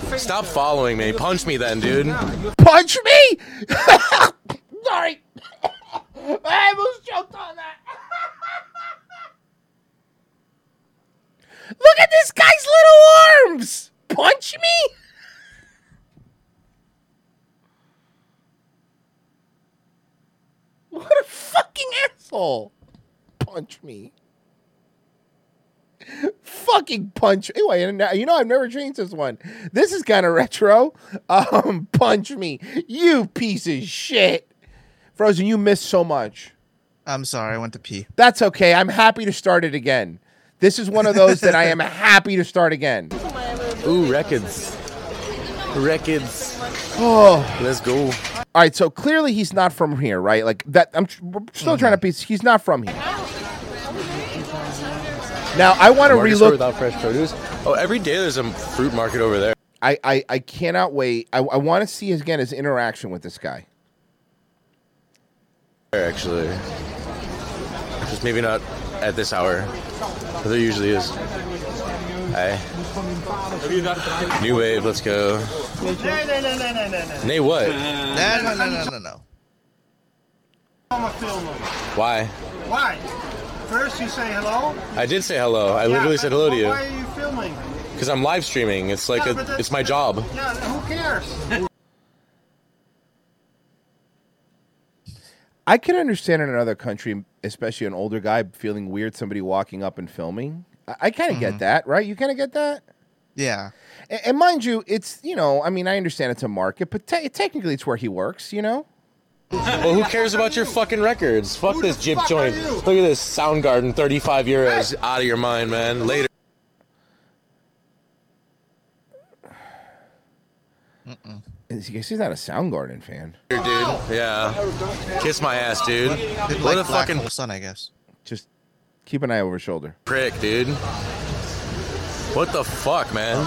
Stop following me. Punch me then, dude. Punch me! Sorry. I almost choked on that. Look at this guy's little arms! Punch me? What a fucking asshole. Punch me. Fucking punch. Anyway, and now- you know I've never changed this one. This is kind of retro. Um, punch me. You piece of shit. Frozen, you missed so much. I'm sorry, I went to pee. That's okay. I'm happy to start it again. This is one of those that I am happy to start again. Ooh, records. Records. Oh, Let's go. all right. So clearly he's not from here, right? Like that. I'm tr- we're still trying to piece. He's not from here. Now I want to Market relook. without fresh produce. Oh, every day there's a fruit market over there. I, I, I cannot wait. I, I want to see again his interaction with this guy. Actually, just maybe not at this hour, but there usually is. Hey, new wave. Let's go. No, no, no, no, no, no, no. Nay, what? No, no, no, no, no, no. I'm a filmer. Why? Why? First you say hello. I did say hello. I Yeah, literally said hello to you Why are you filming? because I'm live streaming. It's like Yeah, a, but that's- it's my job. Yeah, who cares? I can understand in another country, especially an older guy, feeling weird somebody walking up and filming. I, I kind of get mm-hmm. that, right? You kind of get that. Yeah. And, and mind you, it's you know, I mean, I understand it's a market, but te- technically, it's where he works. You know. Well, who cares about your fucking records? Fuck this jib fuck joint. Look at this Soundgarden, 35 euros. Out of your mind, man. Later. Is- He's not a Soundgarden fan. dude. Yeah. Kiss my ass, dude. Didn't What like a fucking son, I guess. Just keep an eye over his shoulder. prick, dude. What the fuck, man?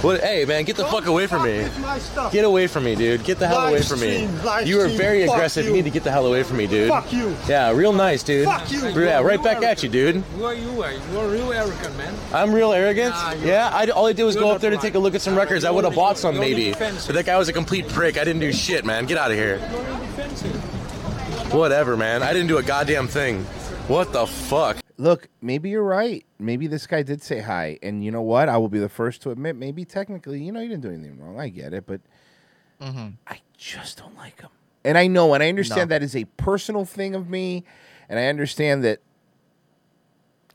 What? Hey, man, get the fuck away from me. It's my stuff. Get away from me, dude. Get the hell Live away from me. stream, live You were very aggressive. You you. need to get the hell away from me, dude. Fuck you. Yeah, real nice, dude. Fuck you. Yeah, right back at you, dude. you are you you are a real arrogant man. I'm real arrogant. Nah, Yeah, I, all I did was go up there to take a look at some records. I would have bought some, You're maybe. defensive. But that guy was a complete prick. I didn't do shit, man. Get out of here. Whatever, man. I didn't do a goddamn thing. What the fuck? Look, maybe you're right. Maybe this guy did say hi, and you know what? I will be the first to admit. Maybe technically, you know, you didn't do anything wrong. I get it, but mm-hmm. I just don't like him. And I know, and I understand No. that is a personal thing of me, and I understand that.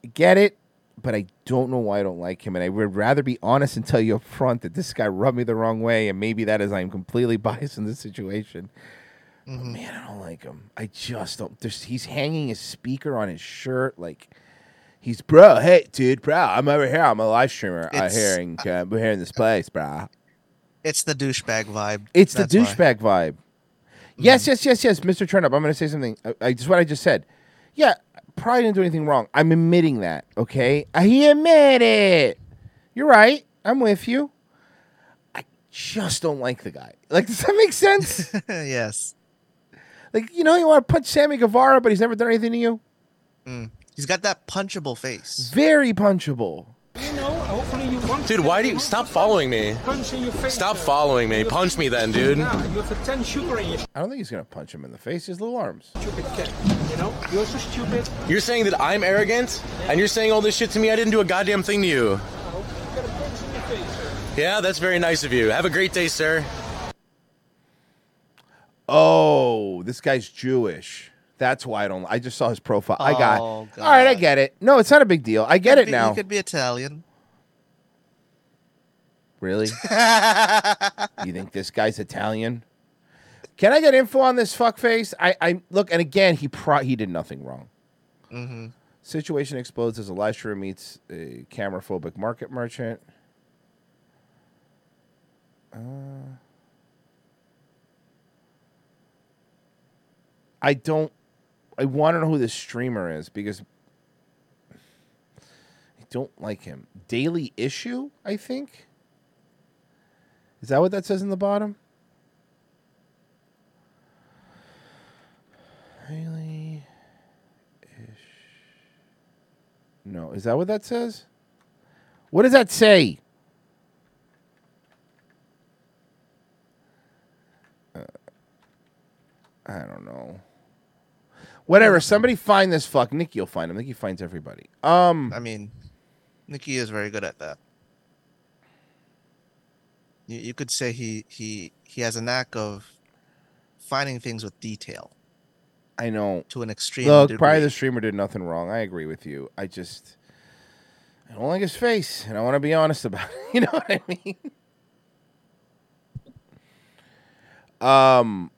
I Get it, but I don't know why I don't like him, and I would rather be honest and tell you up front that this guy rubbed me the wrong way, and maybe that is I'm completely biased in this situation. But mm-hmm. man, I don't like him. I just don't. There's, he's hanging his speaker on his shirt, like he's bro. Hey, dude, bro, I'm over here. I'm a live streamer. I It's- here in uh, we're here in this place, bro. It's the douchebag vibe. It's the That's why. douchebag vibe. Yes, yes, yes, yes, Mr. Turnup. I'm going to say something. I, I just what I just said. Yeah, probably didn't do anything wrong. I'm admitting that. Okay, I admit it. You're right. I'm with you. I just don't like the guy. Like, does that make sense? yes. like, you know, you want to punch Sammy Guevara, but he's never done anything to you. Mm. He's got that punchable face. Very punchable. You know, hopefully you Dude, why do you stop following me? punch in your face. Stop following me. Punch me then, dude. Yeah, you have a 10 sugar in your I don't think he's gonna punch him in the face. His little arms. stupid kid. You know, you're so stupid. You're saying that I'm arrogant, and you're saying all this shit to me. I didn't do a goddamn thing to you. You got a punch in your face. sir. Yeah, that's very nice of you. Have a great day, sir. Oh, this guy's Jewish. That's why I don't. I just saw his profile. I got. Oh, All right, I get it. No, it's not a big deal. I get it be- now. He could be Italian. Really? you think this guy's Italian? Can I get info on this fuckface? I, I look, and again, he pro- he did nothing wrong. hmm Situation explodes as Elisha meets a camera phobic market merchant. Uh, I don't. I want to know who this streamer is because I don't like him. Daily issue, I think. Is that what that says in the bottom? Daily No, is that what that says? What does that say? Uh, I don't know. Whatever. Somebody find this fuck. Nicky will find him. Nikki finds everybody. Um, I mean, Nikki is very good at that. You, you could say he he he has a knack of finding things with detail I know. to an extreme Look, degree. probably the streamer did nothing wrong. I agree with you. I just I don't like his face, and I want to be honest about it. You know what I mean? Um.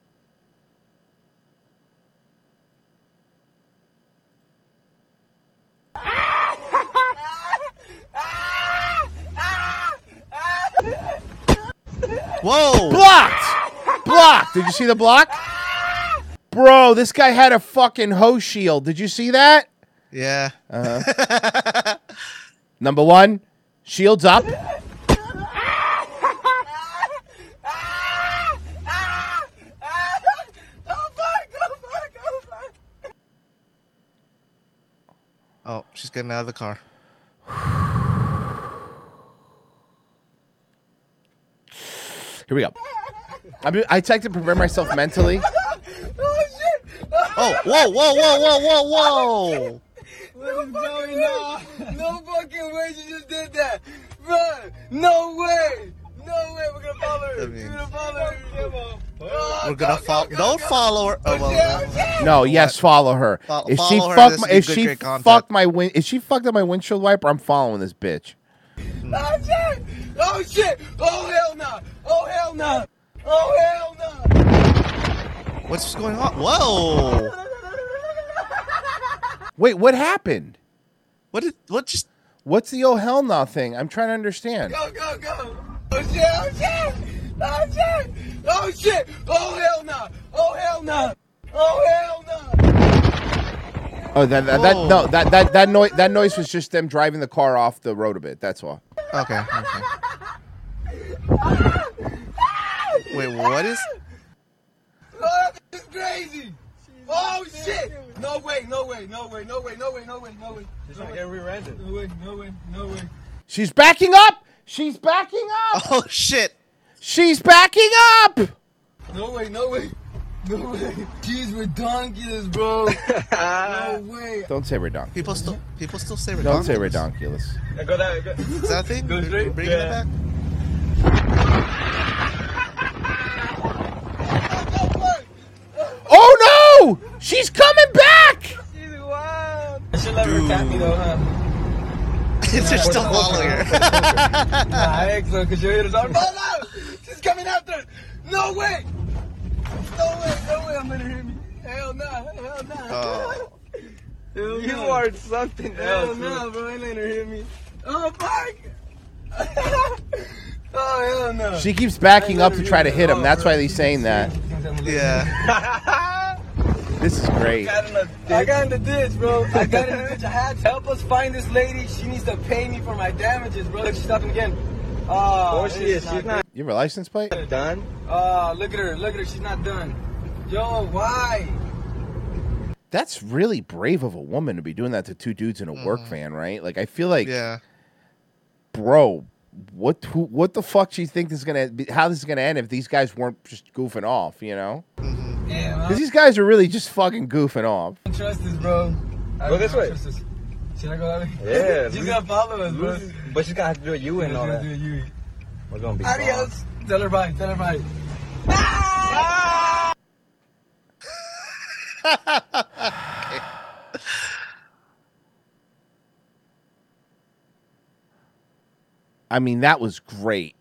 Whoa! Blocked! Blocked! Did you see the block? Bro, this guy had a fucking hose shield. Did you see that? Yeah. Uh-huh. Number one, shields up. Oh, she's getting out of the car. Here we go. I mean, I tried to prepare myself mentally. Oh, shit! Oh, whoa, whoa, whoa, whoa, whoa, whoa! What is going on? No fucking way you just did that. Run! No way! No way, we're gonna follow her. I mean- we're gonna follow her. Come on. Oh, We're gonna follow. Don't follow her. Oh, well, No, yes, follow her. Fo- if she follow her, fuck this my, is if she fucked my win, if she fucked up my windshield wiper, I'm following this bitch. Oh shit! Oh shit! Oh hell no! Oh hell no! Oh hell no! What's going on? Whoa! Wait, what happened? What did? What just? What's the oh hell no thing? I'm trying to understand. Go go go! Oh shit! Oh shit! Oh shit! Oh shit! Oh hell no! Oh hell no! Oh hell no! Oh, that that, that no that that that noise that noise was just them driving the car off the road a bit. That's all. Okay. Okay. Wait, what is? Oh, this is crazy! Oh shit! No way! No way! No way! No way! No way! No way! No way! Just like every random. No way! No way! No way! She's backing up. She's backing up. Oh shit! She's backing up. No way! No way! No way! She's redonkulous, bro. no way! Don't say redonkulous. People still, people still say Don't say redonkulous. redonkulous. Go that. Go. Is that a thing? Go straight? We're bringing it back. Oh no! She's coming back. She's wild. I should let her cat me though, huh? They're still following her. nah, I ain't so because your hitters are. Oh no! She's coming after us! No way! No way! No way! I'm gonna hit me. Hell no! Hell no! Oh. Hell you no. are something Hell no, bro! Ain't letting her hit me. Oh fuck! oh hell no! She keeps backing up to try to hit him. That's why he's saying that. Yeah. This is great. I got in the ditch, bro. I got in the ditch. I had to help us find this lady. She needs to pay me for my damages, bro. Look, she's stopping again. Uh, oh, Oh, she is. She's not. You have a license plate? Done? Oh, look at her. Look at her. She's not done. Yo, why? That's really brave of a woman to be doing that to two dudes in a work van, right? Like I feel like, Yeah. bro, what who, what the fuck do you think is gonna be, how this is gonna end if these guys weren't just goofing off, you know? Yeah, Because these guys are really just fucking goofing off. don't trust this, bro. I Go this way. Should I go that way? Yeah, She's Lucy- gonna follow us, bro. Lucy- But she's gonna have to do a U and all that. do a U. We're gonna be Adios. Tell her bye. Tell her bye. I mean, that was great.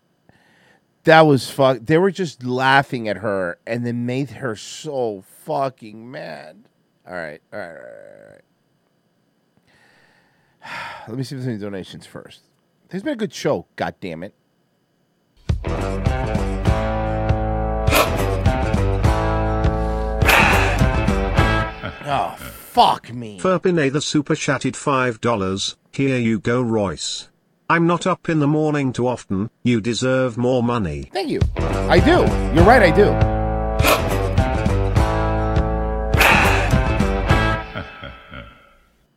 That was fuck. They were just laughing at her, and then made her so fucking mad. All right, all right, all right, all right. Let me see if there's any donations first. There's been a good show. God damn it. Oh, fuck me. Furpine the super chatted $5. Here you go, Royce. I'm not up in the morning too often, you deserve more money. Thank you. I do. You're right, I do.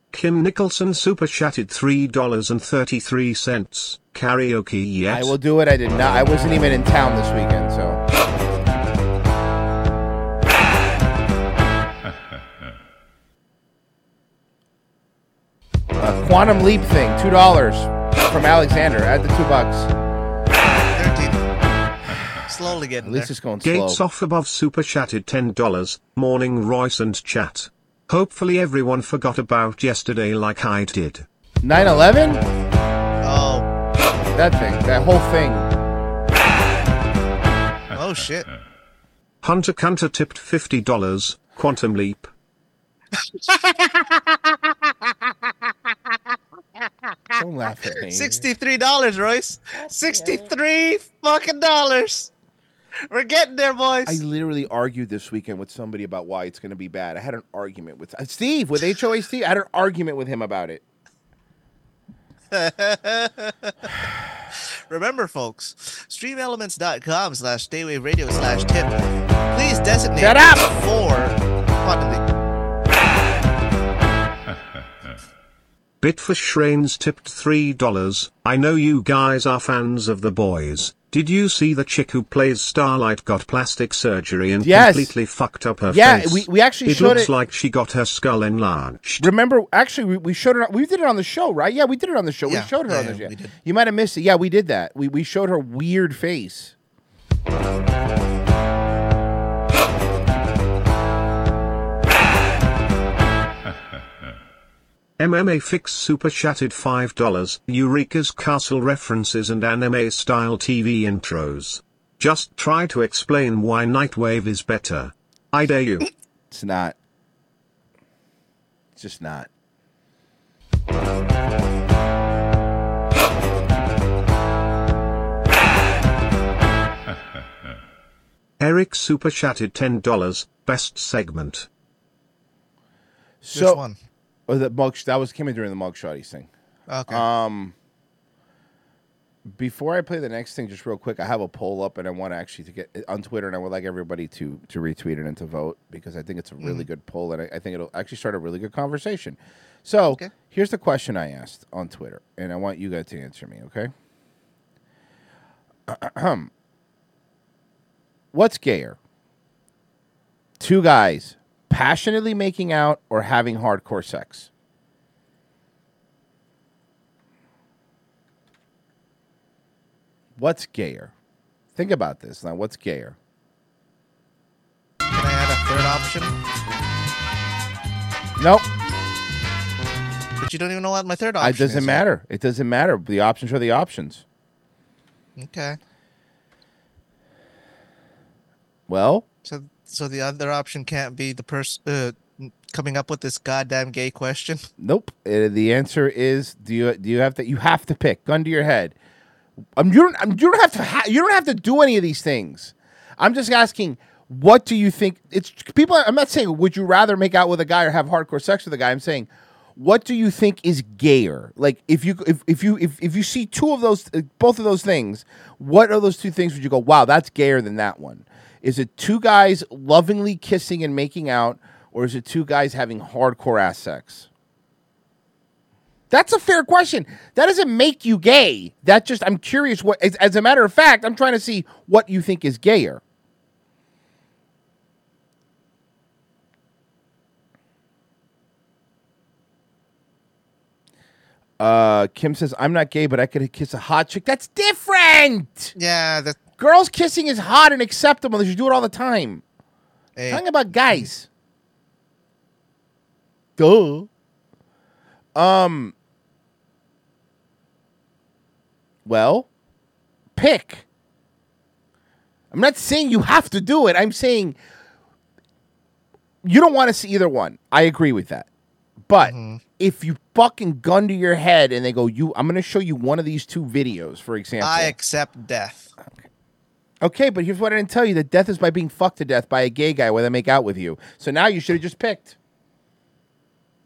Kim Nicholson super chatted $3.33. Karaoke yet? I will do it. I did not. I wasn't even in town this weekend, so. A quantum leap thing, two dollars from Alexander. Add the two bucks. Slowly getting At least there. it's going slow. Gates off above super chatted $10. Morning Royce and chat. Hopefully everyone forgot about yesterday like I did. 9/11. Oh. That thing. That whole thing. Oh shit. Hunter Cunter tipped $50. Quantum leap. Don't laugh at me. Sixty-three dollars, Royce. Sixty-three fucking dollars. We're getting there, boys. I literally argued this weekend with somebody about why it's going to be bad. I had an argument with uh, Steve with HOA Steve. I had an argument with him about it. Remember, folks, streamelements.com slash daywave radio slash tip. Please designate Shut up! for quantum leap. Bitfish Shrains tipped $3. I know you guys are fans of the boys. Did you see the chick who plays Starlight got plastic surgery and Yes. completely fucked up her Yeah, face? we- we actually it showed looks it- like she got her skull enlarged. Remember, actually, we, we showed her. We did it on the show, right? Yeah, we did it on the show. Yeah, we showed her yeah, on the show. we. You might have missed it. Yeah, we did that. We we showed her weird face. MMA Fix Super chatted $5. Eureka's castle references and anime style TV intros. Just try to explain why Nightwave is better. I dare you. It's not. It's just not. Eric Super chatted $10. Best segment. So, Oh, the mug. That was came in during the mug shotties thing. Okay. Um. Before I play the next thing, just real quick, I have a poll up, and I want to actually to get on Twitter, and I would like everybody to to retweet it and to vote because I think it's a really Mhm. good poll, and I, I think it'll actually start a really good conversation. So here's the question I asked on Twitter, and I want you guys to answer me. Okay. What's gayer? Two guys passionately making out or having hardcore sex? What's gayer? Think about this now. What's gayer? Can I add a third option? Nope. But you don't even know what my third option. It doesn't matter. It doesn't matter. The options are the options. Okay. Well, So, so the other option can't be the person uh, coming up with this goddamn gay question. nope. Uh, the answer is: Do you do you have to? You have to pick. Gun to your head. Um, you don't. Um, you don't have to. Ha- you don't have to do any of these things. I'm just asking. What do you think? It's people. I'm not saying would you rather make out with a guy or have hardcore sex with a guy. I'm saying, what do you think is gayer? Like if you if, if you if, if you see two of those uh, both of those things, what are those two things would you go, "Wow, that's gayer than that one?" Is it two guys lovingly kissing and making out or is it two guys having hardcore ass sex? That's a fair question. That doesn't make you gay. That just I'm curious what as, as a matter of fact, I'm trying to see what you think is gayer. Uh, Kim says, I'm not gay, but I could kiss a hot chick. That's different. Yeah, that Girls kissing is hot and acceptable. They should do it all the time. Hey. Talking about guys. Duh. Um. Well, pick. I'm not saying you have to do it. I'm saying you don't want to see either one. I agree with that. But if you fucking gun to your head and they go, you, I'm going to show you one of these two videos, for example. I accept death. Okay, but here's what I didn't tell you: that death is by being fucked to death by a gay guy where they make out with you. So now you should have just picked.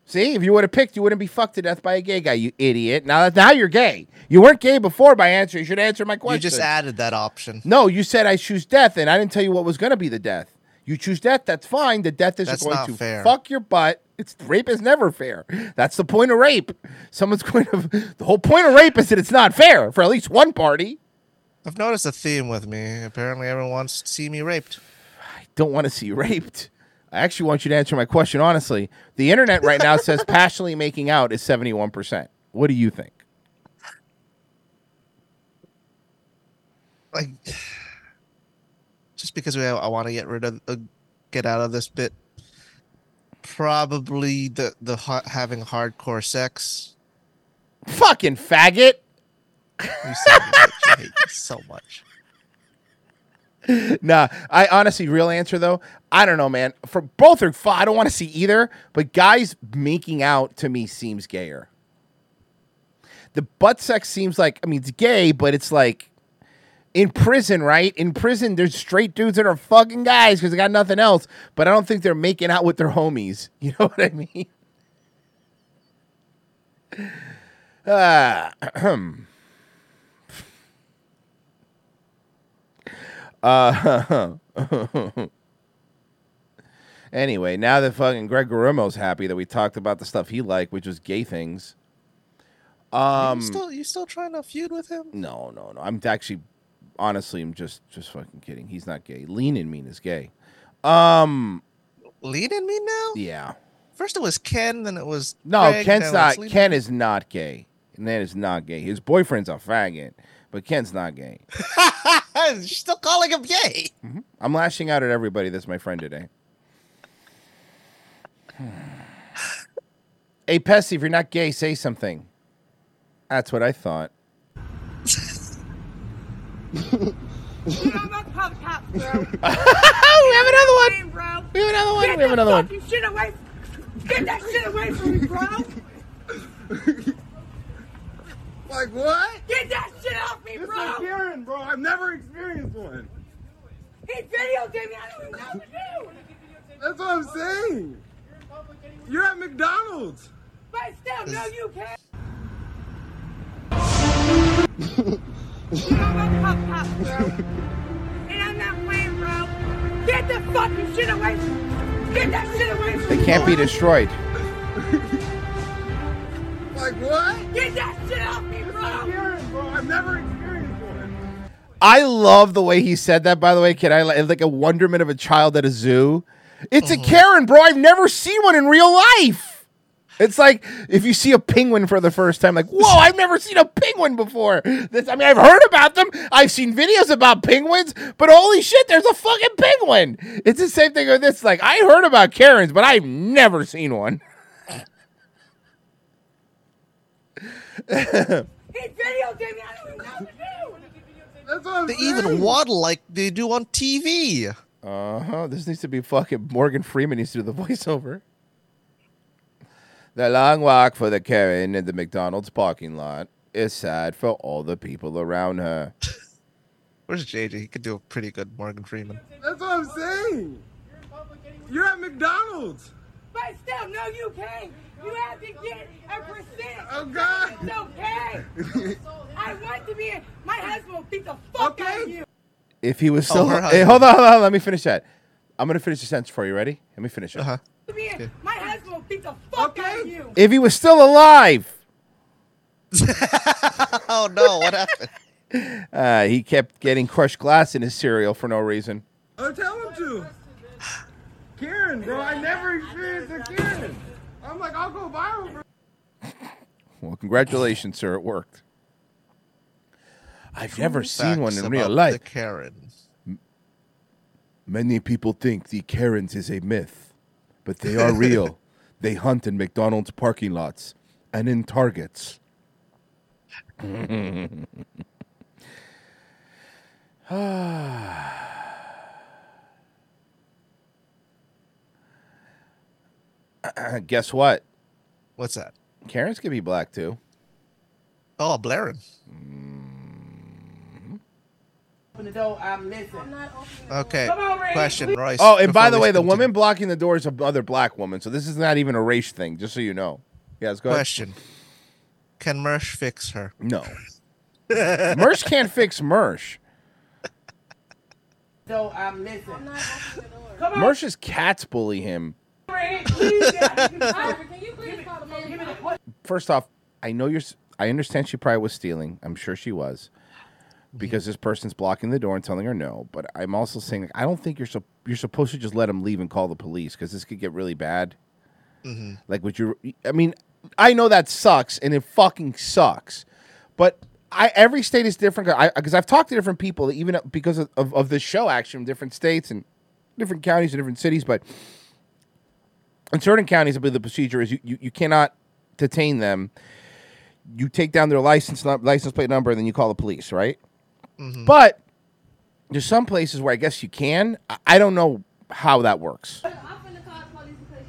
See, if you would have picked, you wouldn't be fucked to death by a gay guy, you idiot. Now that now you're gay. You weren't gay before by answer. You should answer my question. You just added that option. No, you said I choose death, and I didn't tell you what was going to be the death. You choose death. That's fine. The death is That's going to fair. fuck your butt. It's rape is never fair. That's the point of rape. Someone's going to. The whole point of rape is that it's not fair for at least one party. I've noticed a theme with me. Apparently, everyone wants to see me raped. I don't want to see you raped. I actually want you to answer my question honestly. The internet right now says passionately making out is 71%. What do you think? Like, just because we, I want to get rid of, uh, get out of this bit. Probably the the ha- having hardcore sex. Fucking faggot. Hate so much. nah, I honestly, real answer though, I don't know, man. For both are fine. I don't want to see either, but guys making out to me seems gayer. The butt sex seems like, I mean, it's gay, but it's like in prison, right? In prison, there's straight dudes that are fucking guys because they got nothing else, but I don't think they're making out with their homies. You know what I mean? Ah, Uh, anyway, now that fucking Greg Garumo's happy that we talked about the stuff he liked, which was gay things. Um, you still you still trying to feud with him? no, no, no. I'm actually, honestly, I'm just, just fucking kidding. He's not gay. Lean in mean is gay. Um, Lean in me now? yeah. First it was Ken, then it was No, Ken's not. it's Lean In Ken is not gay. And that is not gay. His boyfriend's a faggot, but Ken's not gay. You're still calling him gay. Mm-hmm. I'm lashing out at everybody that's my friend today. hey, Pessy, if you're not gay, say something. That's what I thought. we have another one. We have another one. We have another one. Shit away. Get that shit away from me, bro. Like what? Get that shit off me, This bro. is Karen, bro. I've never experienced one. He videotaped me. I don't even know what to do. That's what I'm saying. You're at McDonald's. But still, no, you can't. I'm a pop pop, bro. And I'm not playing, bro. Get the fucking shit away from Get that shit away from They me. can't be destroyed. Like what? Get that shit off me, bro. Karen, bro. I've never experienced one. I love the way he said that, by the way, kid. I li- like a wonderment of a child at a zoo. It's a uh-huh. Karen, bro. I've never seen one in real life. It's like if you see a penguin for the first time, like, whoa, I've never seen a penguin before. This, I mean, I've heard about them. I've seen videos about penguins, but holy shit, there's a fucking penguin. It's the same thing with this. Like, I heard about Karens, but I've never seen one. He videotaped me. I don't even know what to do. That's what I'm They saying. even waddle like they do on TV. Uh huh. This needs to be fucking Morgan Freeman needs to do the voiceover. The long walk for the Karen in the McDonald's parking lot is sad for all the people around her. Where's JJ? He could do a pretty good Morgan Freeman. That's what I'm saying. You're at McDonald's. But still, no, you can't. You have to get a percent. Oh, God. It's okay. I want to be. My husband will beat the fuck out of you. If he was Oh, still, her hey, husband. hold on, hold on. Let me finish that. I'm gonna finish the sentence for you. Ready? Let me finish it. Uh-huh. To My husband will beat the fuck out of you. If he was still alive, oh no, what happened? uh, he kept getting crushed glass in his cereal for no reason. Oh, tell him to. Karen, bro, I never experienced a Karen. I'm like, I'll go viral. Bro. Well, congratulations, sir. It worked. I've never seen one in real life. The Karens. Many people think the Karens is a myth, but they are real. they hunt in McDonald's parking lots and in Targets. Guess what? What's that? Karens gonna be black too. Oh, Blaren. Open the door. I'm listening. Okay. Come on, Question, Royce. Oh, and by the way, the continue. woman blocking the door is another black woman, so this is not even a race thing. Just so you know. Yes, go ahead. Question. Can Mersh fix her? No. Mersh can't fix Mersh. So I'm listening. Mersh's cats bully him. Ray. Please, God. Can you please call the police? Give me the what? First off, I know you're. s- I understand she probably was stealing. I'm sure she was, because this person's blocking the door and telling her no. But I'm also saying like, I don't think you're so you're supposed to just let him leave and call the police because this could get really bad. Mhm. Like, would you? I mean, I know that sucks, and it fucking sucks. But I every state is different. Because I've talked to different people, even because of, of, of this show, actually, from different states and different counties and different cities. But in certain counties, I believe the procedure is you, you, you cannot detain them. You take down their license license plate number, and then you call the police, right? Mm-hmm. But there's some places where I guess you can. I, I don't know how that works.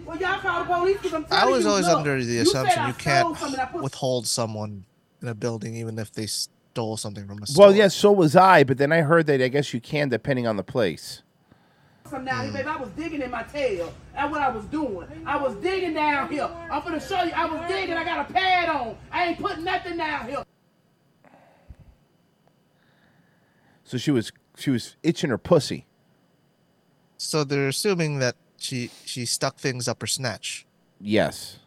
Well, y'all call the police 'cause I'm I was you, always look, under the assumption I you can't put- withhold someone in a building even if they stole something from a store. Well, yes, so was I, but then I heard that I guess you can depending on the place. Some down here, mm. baby. I was digging in my tail. That's what I was doing. I was digging down here. I'm gonna show you. I was digging. I got a pad on. I ain't putting nothing down here. So she was she was itching her pussy. So they're assuming that she she stuck things up her snatch. Yes,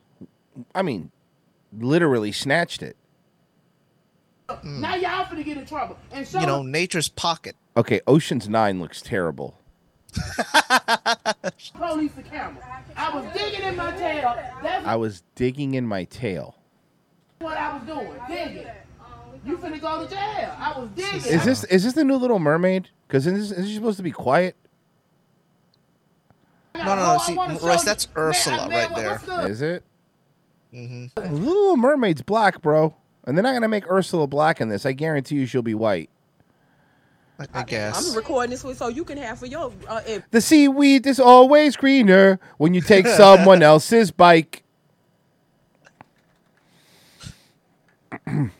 I mean, literally snatched it. Now y'all finna get in trouble. And show You know, nature's pocket. Okay, Ocean's Nine looks terrible. Police the camera. I was digging in my tail. That's I was digging in my tail. what I was doing. Digging. You finna go to jail. I was digging. Is this is this the new Little Mermaid? Because is, is she supposed to be quiet? No, no, no. See, Royce, that's Ursula right there. Is it? Mm-hmm. Little Mermaid's black, bro, and they're not gonna make Ursula black in this. I guarantee you, she'll be white. I, I guess. I'm recording this with so you can have for your. Uh, if The seaweed is always greener when you take someone else's bike.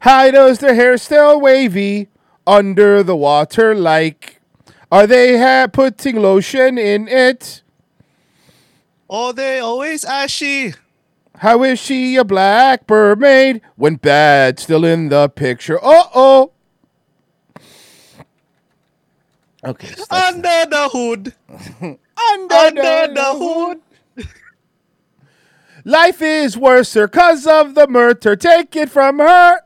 How does their hair still wavy under the water like? Are they ha- putting lotion in it? Are they always ashy. How is she a black mermaid when bad still in the picture? Uh oh. Okay. so Under the hood. Under, Under the hood. Life is worse cause of the murder. Take it from her.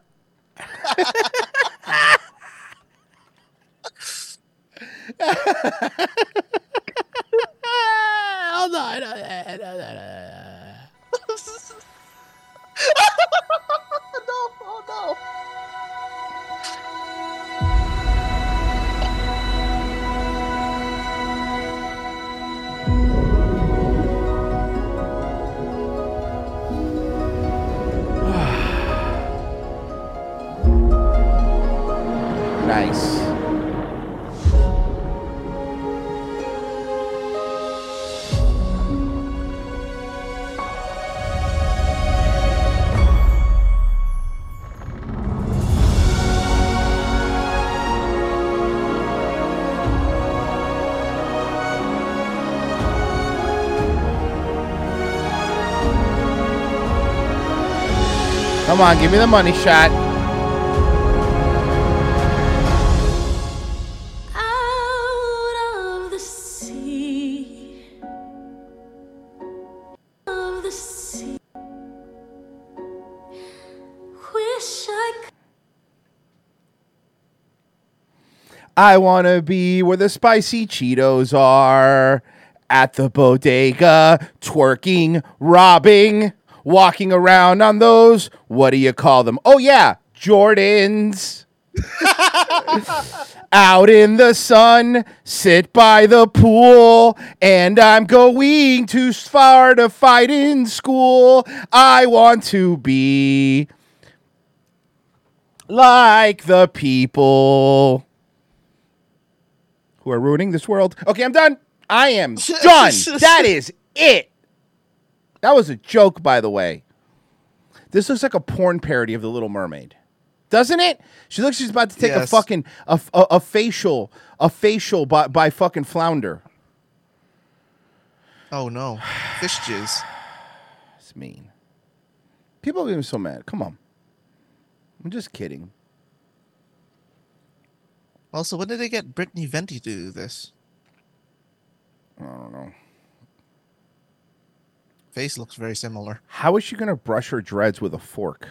Hold on. no, oh no. nice. Come on, give me the money shot. I want to be where the spicy Cheetos are. At the bodega, twerking, robbing, walking around on those, what do you call them? Oh, yeah, Jordans. Out in the sun, sit by the pool, and I'm going too far to fight in school. I want to be like the people who are ruining this world. Okay, I'm done. I am done. that is it. That was a joke, by the way. This looks like a porn parody of The Little Mermaid, doesn't it? She looks she's about to take a fucking a, a, a facial a facial by, by fucking flounder. Oh no, fish jizz. It's mean. People are getting so mad. Come on. I'm just kidding. Also, when did they get Brittany Venti to do this? I don't know. Face looks very similar. How is she gonna brush her dreads with a fork?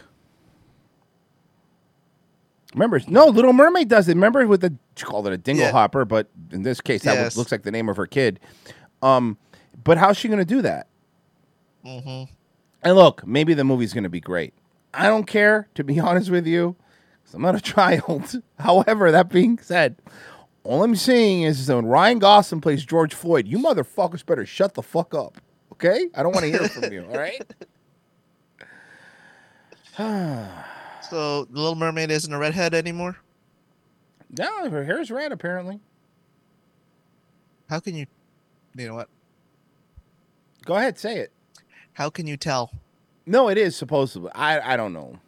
Remember, no, Little Mermaid does it. Remember with the she called it a dingle Yeah. hopper, but in this case, that Yes. looks like the name of her kid. Um, but how's she gonna do that? Mm-hmm. And look, maybe the movie's gonna be great. I don't care, to be honest with you, I'm not a child. However, that being said, all I'm saying is that when Ryan Gosling plays George Floyd, you motherfuckers better shut the fuck up. Okay? I don't want to hear from you, all right? So, the Little Mermaid isn't a redhead anymore. No, her hair's red apparently. How can you? You know what? Go ahead, say it. How can you tell? No, it is supposedly. I I don't know.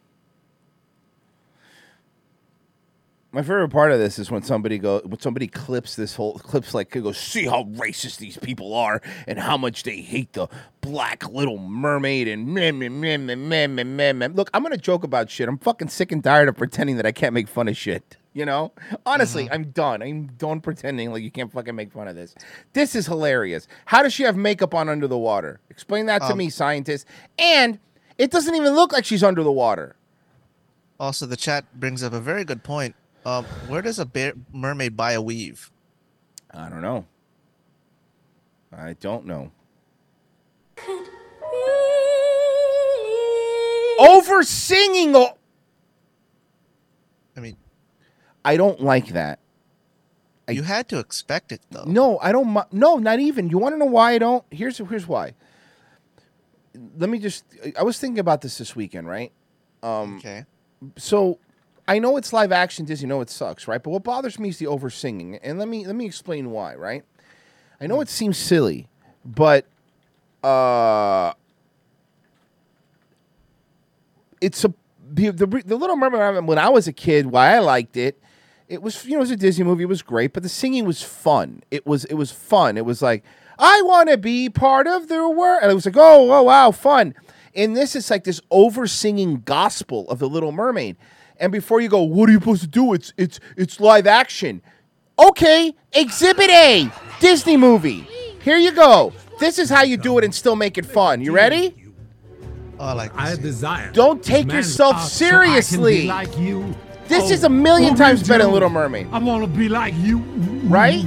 My favorite part of this is when somebody go when somebody clips this whole clips like goes see how racist these people are and how much they hate the black little mermaid and meh, meh, meh, meh, meh, meh, meh, meh. look I'm gonna joke about shit. I'm fucking sick and tired of pretending that I can't make fun of shit you know? Honestly I'm done. I'm done pretending like you can't fucking make fun of this. This is hilarious. How does she have makeup on under the water? Explain that to Um, me scientist. And it doesn't even look like she's under the water. Also, the chat brings up a very good point. Um, where does a bear, mermaid buy a weave? I don't know. I don't know. Over singing. O- I mean, I don't like that. you had to expect it though. No, I don't. No, not even. You want to know why I don't? Here's here's why. Let me just. I was thinking about this this weekend, right? Um, okay. So, I know it's live action Disney. Know it sucks, right? But what bothers me is the over singing, and let me let me explain why. Right? I know it seems silly, but uh, it's a the, the the Little Mermaid. When I was a kid, why I liked it, it was you know it was a Disney movie. It was great, but the singing was fun. It was it was fun. It was like I want to be part of the world, and it was like oh oh wow fun. In this, it's like this over singing gospel of the Little Mermaid. And before you go, what are you supposed to do? It's it's it's live action. Okay, Exhibit A, Disney movie. Here you go. This is how you do it and still make it fun. You ready? Oh, like I desire. Don't take yourself art so I can be seriously. like you. This Oh, is a oh, million times better than? Little Mermaid. I want to be like you. Right?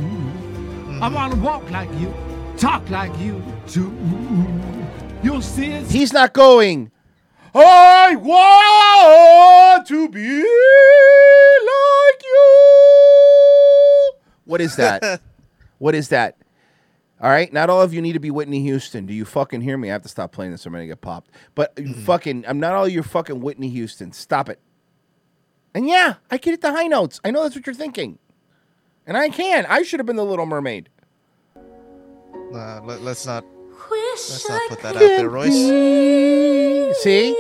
I want to walk like you, talk like you, too. You'll see it's He's not going. I want to be like you. What is that? what is that? All right, not all of you need to be Whitney Houston. Do you fucking hear me? I have to stop playing this. or I'm gonna get popped. But you fucking, I'm not all your fucking Whitney Houston. Stop it. And yeah, I can hit the high notes. I know that's what you're thinking, and I can. I should have been the Little Mermaid. Uh, let, let's not. Wish Let's not put that out there, Royce. See?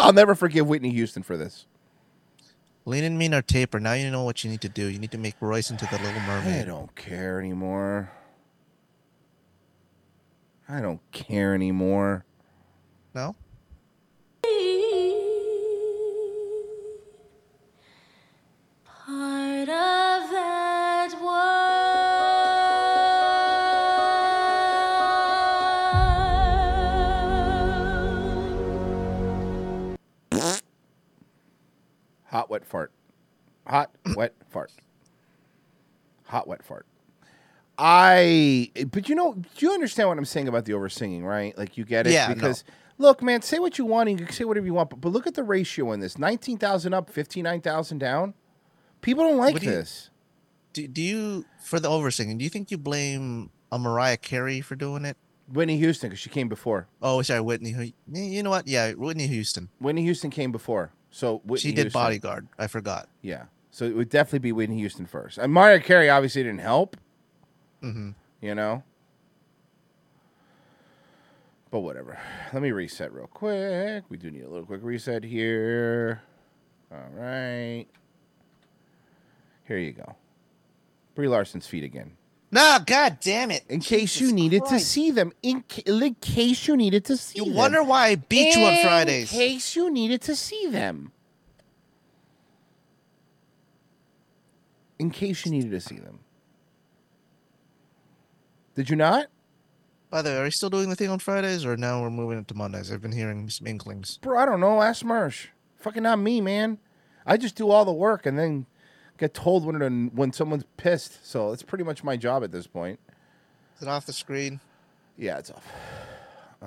I'll never forgive Whitney Houston for this. Lean and mean are taper. Now you know what you need to do. You need to make Royce into the Little Mermaid. I don't care anymore. I don't care anymore. No. Part of that Hot wet fart. Hot wet fart. Hot wet fart. I but you know, do you understand what I'm saying about the over singing, right? Like you get it Yeah, no. because look, man, say what you want and you can say whatever you want, but, but look at the ratio in this. 19,000 up, 59,000 down. People don't like do you- this. Do, do you for the oversinging? Do you think you blame a Mariah Carey for doing it? Whitney Houston cuz she came before. Oh, sorry, Whitney. You know what? Yeah, Whitney Houston. Whitney Houston came before. So Whitney she did Houston- Bodyguard. I forgot. Yeah. So it would definitely be Whitney Houston first. And Mariah Carey obviously didn't help. Mm-hmm. You know? But whatever. Let me reset real quick. We do need a little quick reset here. All right. Here you go. Brie Larson's feet again. No, god damn it. In case you needed to see them. In, ca- in case you needed to see You them. You wonder why I beat you on Fridays. In case you needed to see them. In case you needed to see them. Did you not? By the way, are you still doing the thing on Fridays or now we're moving it to Mondays? I've been hearing some inklings. Bro, I don't know. Ask Marsh. Fucking not me, man. I just do all the work and then get told when when someone's pissed. So it's pretty much my job at this point. Is it off the screen? Yeah, it's off. Uh,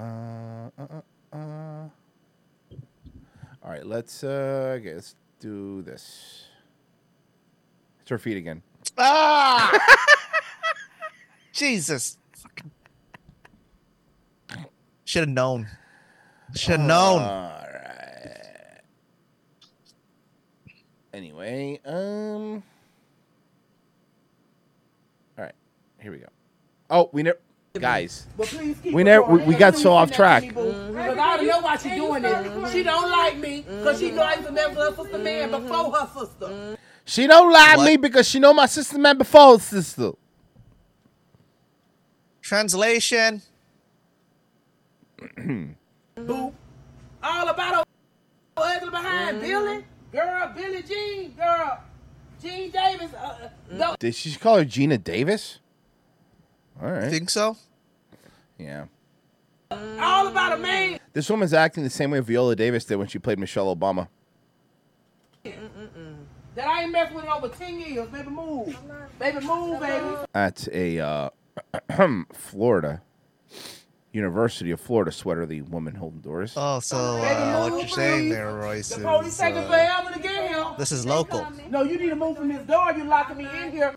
uh, uh, uh. All right, let's uh, okay, let's do this. It's her feet again. Ah! Jesus. Should have known. Should have known. All right. Anyway, um. All right, here we go. Oh, we never, guys. But We never we, we got so off track. that to me, boo. Because I already know why she doing this. She don't like me because she know I used to mess with her sister man before her sister. She don't like me because she know my sister man before her sister. Translation. Boo. All about her ugly behind Billy. Girl, Billy Jean. Girl, Jean Davis. Uh, uh, no. Did she call her Geena Davis? All right. Think so? Yeah. All about a man. This woman's acting the same way Viola Davis did when she played Michelle Obama. That I ain't messed with in over 10 years. Baby, move. Baby, move, baby. That's a uh, Florida University of Florida sweater. The woman holding doors. Oh, so uh, what you're saying there, Royce, The police is taking uh, forever to get here. this is local. No, you need to move from this door. You locking me in here.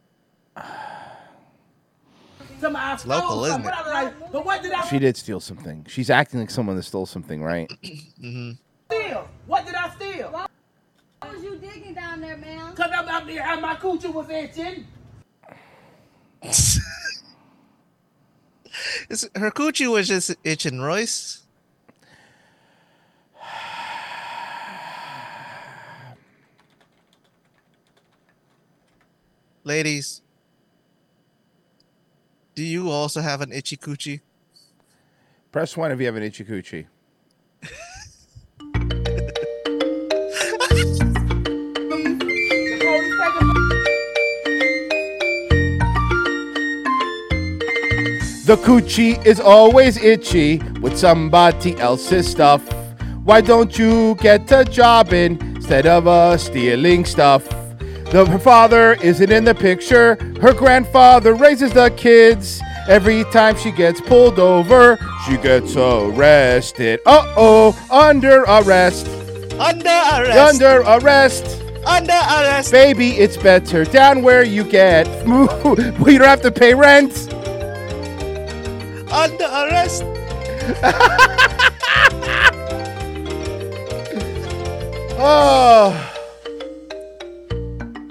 Somebody I local, isn't it? What like- But what did I She did steal something. She's acting like someone that stole something, right? mm-hmm. steal? What did I steal? What was you digging down there, man? Because I'm out there and my coochie was itching. Is her coochie was just itching, Royce. Ladies, do you also have an itchy coochie? Press one if you have an itchy coochie. The coochie is always itchy with somebody else's stuff. Why don't you get a job instead of uh, stealing stuff? The, her father isn't in the picture. Her grandfather raises the kids. Every time she gets pulled over, she gets arrested. Uh oh, under arrest. Under arrest. Under arrest. Under arrest. Baby, it's better down where you get. we don't have to pay rent. Under arrest. Oh.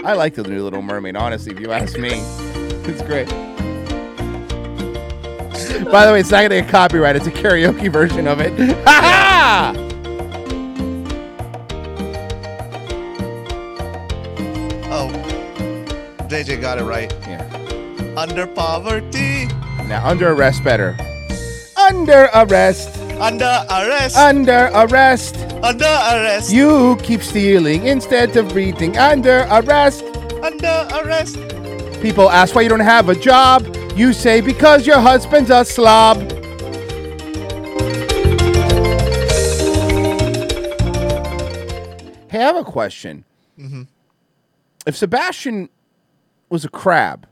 I like the new Little Mermaid, honestly, if you ask me. It's great. By the way, it's not going to get copyright. It's a karaoke version of it. Ha ha! Oh, JJ got it right. Yeah. Under poverty. Now, under arrest better. under arrest. Under arrest. Under arrest. Under arrest. You keep stealing instead of breathing. Under arrest. Under arrest. People ask why you don't have a job. You say because your husband's a slob. Hey, I have a question. Mhm. If Sebastian was a crab,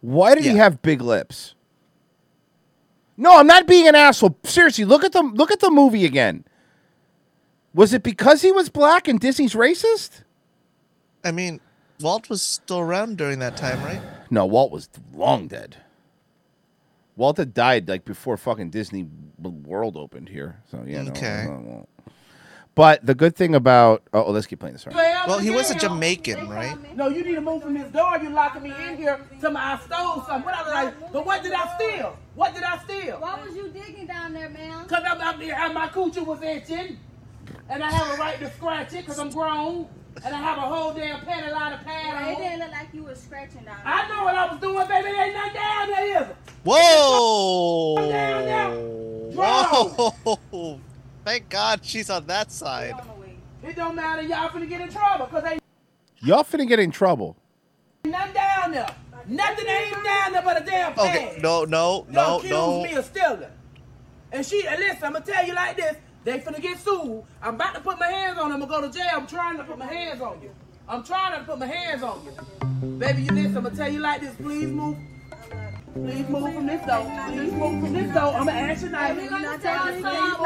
why did he have big lips? No, I'm not being an asshole. Seriously, look at the look at the movie again. Was it because he was black and Disney's racist? I mean, Walt was still around during that time, right? No, Walt was long dead. Walt had died like before fucking Disney World opened here. So yeah, no, Okay. no, no. But the good thing about oh, oh, let's keep playing this. Right. Well, he was a Jamaican, right? No, you need to move from this door. You locking me in here. Somebody I stole something. What I like, but what did I steal? What did I steal? Why was you digging down there, ma'am? Cause I'm out there and my coochie was itching, and I have a right to scratch it cause I'm grown, and I have a whole damn panty line of pad Well, it didn't look like you was scratching down there. I know what I was doing, baby. There ain't nothing down there, is it? Whoa! Down there. Whoa! Thank God she's on that side. It don't matter. Y'all finna get in trouble cause ain't Y'all finna get in trouble. nothing down there. Nothing ain't down there but a damn pad. Okay, no, no, Don't no, accuse no. me of stealing. And she, and listen, I'm gonna tell you like this: they finna get sued. I'm about to put my hands on them and go to jail. I'm trying to put my hands on you. I'm trying to put my hands on you, baby. You listen. I'm gonna tell you like this: please move. Please move from this door. Please move from this door. I'm gonna ask you nicely. We're gonna tell you Please,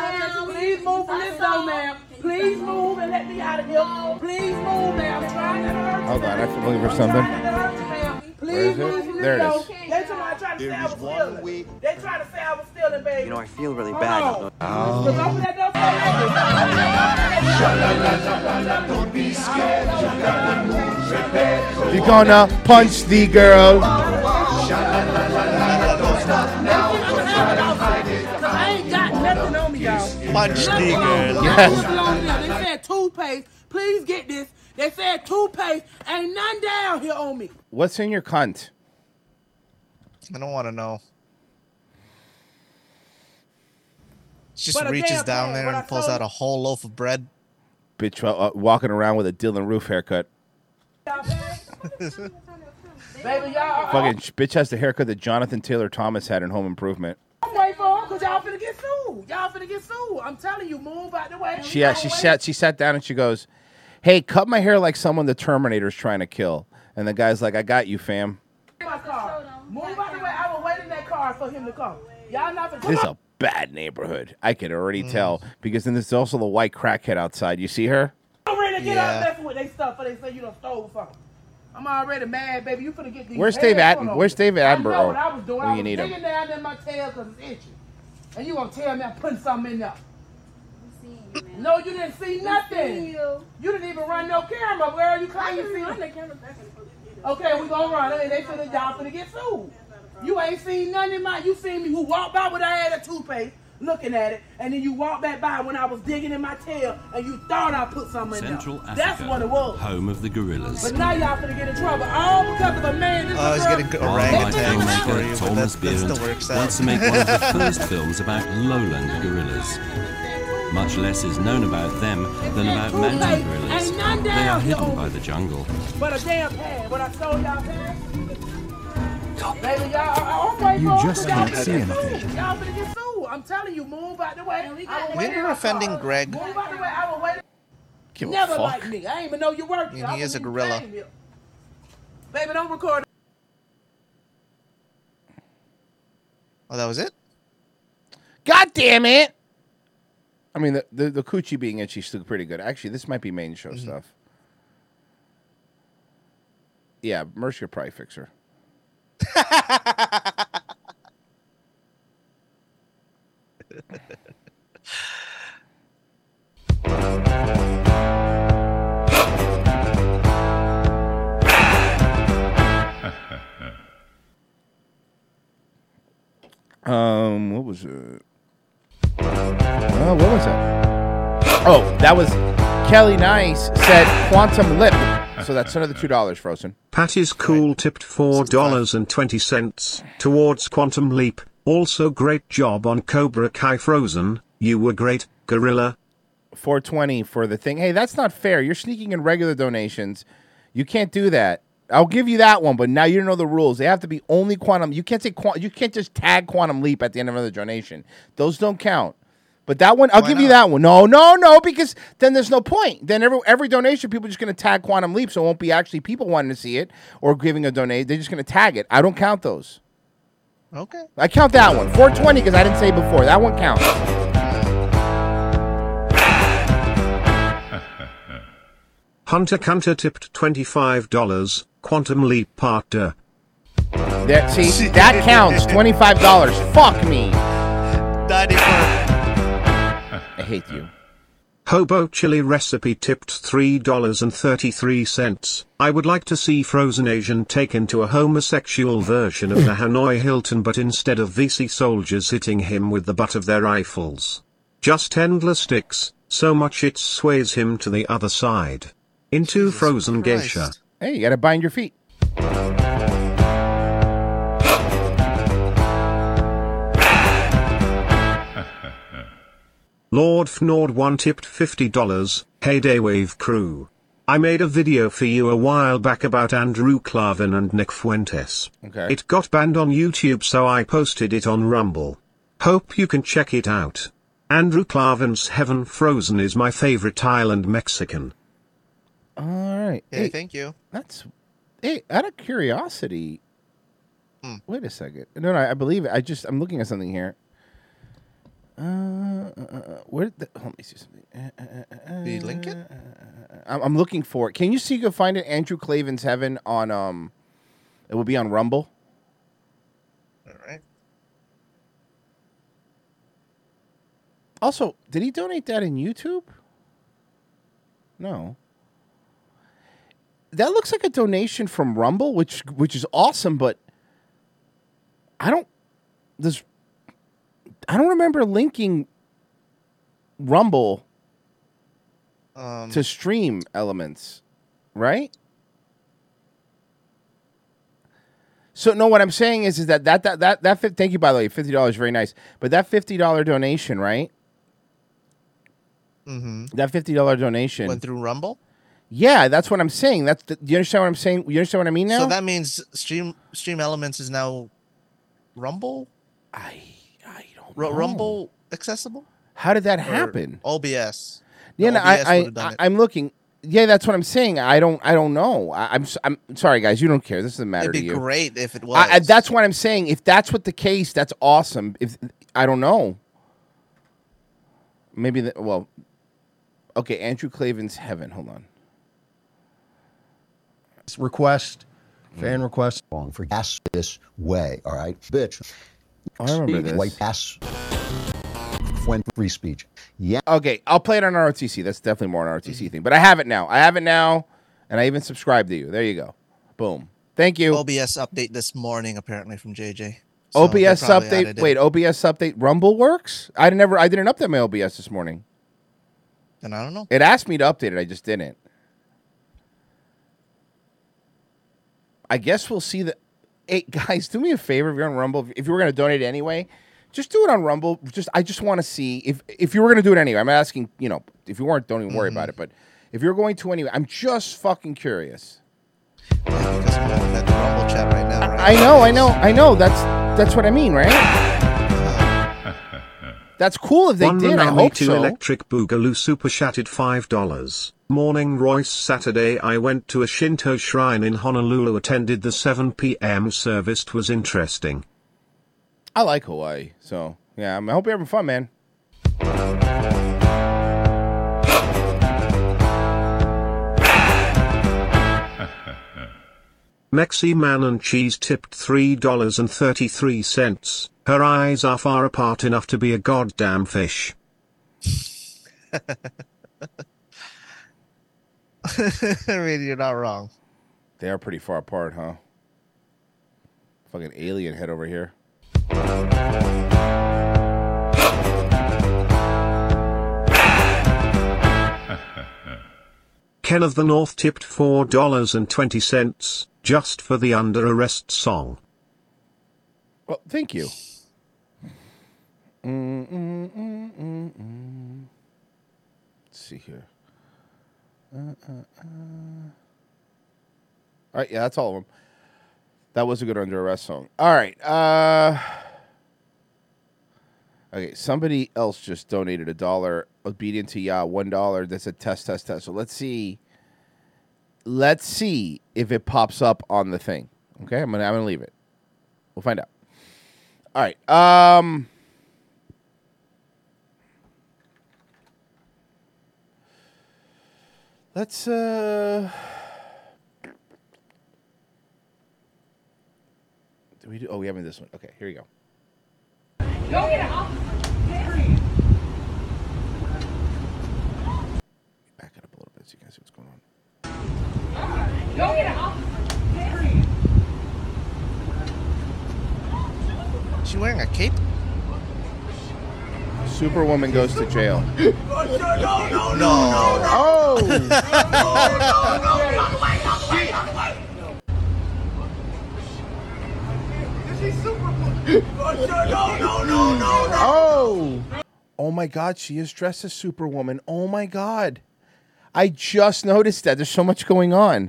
please move from this door, ma'am. Please move and let me out of here. Please move, ma'am. I'm trying not to hurt you. Hold on, I ma'am. have to look for something. trying not to hurt you, ma'am. Please Where is it? move from this it door. is. They somebody tried to say I was stealing. They tried to say I was stealing, baby. You know, I feel really Hold bad. on. Oh. Look, open that door You're gonna punch the girl. Punch Nothing the on girl. me. Yes. Nothing on me. They said toothpaste. Please get this. They said toothpaste. Ain't none down here on me. What's in your cunt? I don't want to know. She just But reaches down pad, there what I and pulls out a whole loaf of bread. Bitch uh, uh, walking around with a Dylann Roof haircut. Baby, y'all. Fucking sh- bitch has the haircut that Jonathan Taylor Thomas had in Home Improvement. I'm waiting for them because y'all finna get sued. Y'all finna get sued. I'm telling you, move out the way. She uh, she sat she sat down and she goes, "Hey, cut my hair like someone the Terminator's trying to kill." And the guy's like, "I got you, fam." My car. Move out the way. I will wait in that car for him to come. Y'all not finna. This is a bad neighborhood. I can already Mm. tell because then there's also the white crackhead outside. You see her? I'm ready to get Yeah. out messing with they stuff for they say you done stole something. I'm already mad, baby. You finna get these. Where's Dave heads where's you. David I Attenborough know what I was doing. when I you was need him? digging down in my tail because it's itching. And you gonna tell me I'm putting something in there. No, you didn't see nothing. You. didn't even run no camera. Where are you claiming you see? Okay, we gonna run it. They finna y'all finna get sued. You ain't seen nothing in my. You seen me who walked by when I had a toothpaste, looking at it, and then you walked back by when I was digging in my tail, and you thought I put something Central in there. Africa, That's what it was. home of the gorillas. But now y'all finna get in trouble, all because of a man. This Oh, is he's a girl- getting Wildlife orangutans for you, filmmaker but Thomas that, that still works out. wants to make one of the first films about lowland gorillas. Much less is known about them than about mountain gorillas. They are hidden by the jungle. But a damn pad. When I sold y'all pad, baby, y'all, I- I'm waiting You for just can't finna see get anything. Sued. Y'all finna get sued. I'm telling you, move out the way. I will You wait think in we're my offending car. Greg? Move out the way. I will wait. Give a Never fuck. like me. I ain't even know you worked here. And he is a gorilla. Baby, don't record. Oh, that was it? God damn it! I mean, the the, the coochie being itchy is still pretty good. Actually, this might be main show Mm-hmm. stuff. Yeah, Mercy could probably fix her. Um, what was it? Oh, what was that? Oh, that was Kelly Nice said Quantum Leap. So that's another two dollars, Frozen. Patty's Cool tipped $4.20 towards Quantum Leap. Also great job on Cobra Kai Frozen, you were great, Gorilla. 420 for the thing. Hey, that's not fair. You're sneaking in regular donations. You can't do that. I'll give you that one, but now you know the rules. They have to be only quantum. You can't say quantum. You can't just tag quantum leap at the end of another donation. Those don't count. But that one, I'll Why give you that one. No, no, no, because then there's no point. Then every every donation, people are just going to tag quantum leap, so it won't be actually people wanting to see it or giving a donate. They're just going to tag it. I don't count those. Okay. I count that one. 420 because I didn't say before. That one counts. Hunter Hunter tipped $25, Quantum Leap Part 2. That see that counts. Twenty five dollars. Fuck me. I hate you. Hobo Chili Recipe tipped $3.33. I would like to see Frozen Asian taken to a homosexual version of the Hanoi Hilton but instead of VC soldiers hitting him with the butt of their rifles. Just endless sticks, so much it sways him to the other side. Into Frozen Geisha. Hey, you got to bind your feet. Lord Fnord 1 tipped $50, Hey Daywave Crew. I made a video for you a while back about Andrew Klavan and Nick Fuentes. Okay. It got banned on YouTube so I posted it on Rumble. Hope you can check it out. Andrew Klavan's Heaven Frozen is my favorite island Mexican. All right. Hey, thank you. That's hey. Out of curiosity, Hmm. wait a second. No, no, I believe it. I just I'm looking at something here. Uh, uh, uh, uh, where the, let me see something. Uh, uh, uh, uh, you link it? I'm, I'm looking for it. Can you see? You can find it. Andrew Klavan's Heaven on um, it will be on Rumble. All right. Also, did he donate that in YouTube? No. That looks like a donation from Rumble, which which is awesome, but I don't this I don't remember linking Rumble Um, to stream elements, right? So no, what I'm saying is, is that that that that that thank you by the way, fifty dollars, very nice. But that fifty dollar donation, right? hmm That fifty dollar donation Went through Rumble. Yeah, that's what I'm saying. That's the, you understand what I'm saying? You understand what I mean now? So that means Stream Stream Elements is now Rumble. I I don't R- know. Rumble accessible. How did that Or happen? OBS. Yeah, No, no, OBS I, I, it. I'm looking. Yeah, that's what I'm saying. I don't, I don't know. I, I'm, s- I'm sorry, guys. You don't care. This doesn't matter It'd be great if it was. I, I, that's what I'm saying. If that's what the case, that's awesome. If I don't know, maybe the, well, okay. Andrew Klavan's Heaven. Hold on. Request, fan mm. request. Wrong for gas this way, all right, bitch. I remember Speak this. White ass. When free speech. Yeah. Okay, I'll play it on ROTC. That's definitely more an ROTC mm. thing. But I have it now. I have it now, and I even subscribe to you. There you go. Boom. Thank you. OBS update this morning apparently from JJ. So OBS update. Wait, OBS update. Rumble works. I never. I didn't update my OBS this morning. And I don't know. It asked me to update it. I just didn't. I guess we'll see the. Hey guys, do me a favor if you're on Rumble. If you were going to donate anyway, just do it on Rumble. Just I just want to see if if you were going to do it anyway. I'm asking. You know, if you weren't, don't even worry about mm-hmm. it. But if you're going to anyway, I'm just fucking curious. At the Rumble chat right now, right? I know, I know, I know. That's that's what I mean, right? That's cool if they One did. I Manami hope to so. Electric Boogaloo super chatted $5. Morning Royce Saturday I went to a Shinto shrine in Honolulu attended the 7 p.m. service It was interesting. I like Hawaii, so yeah. I hope you're having fun, man. Mexi Man and Cheese tipped $3.33. Her eyes are far apart enough to be a goddamn fish. I mean, you're not wrong. They are pretty far apart, huh? Fucking alien head over here. Ken of the North tipped $4.20 just for the Under Arrest song. Well, thank you. Mm, mm, mm, Let's see here. All right, yeah, that's all of them. That was a good under arrest song. All right. Uh, okay, somebody else just donated a dollar. Obedient to Yah, one dollar. That's a test, test, test. So let's see. Let's see if it pops up on the thing. Okay, I'm gonna I'm gonna leave it. We'll find out. All right. Um. Let's uh. Do we do? Oh, we haven't this one. Okay, here we go. Go get it off. Back it up a little bit so you guys see what's going on. Go get it off. She wearing a cape? Superwoman goes to jail. No. Oh! Oh my God, she is dressed as Superwoman. Oh my God. I just noticed that. There's so much going on.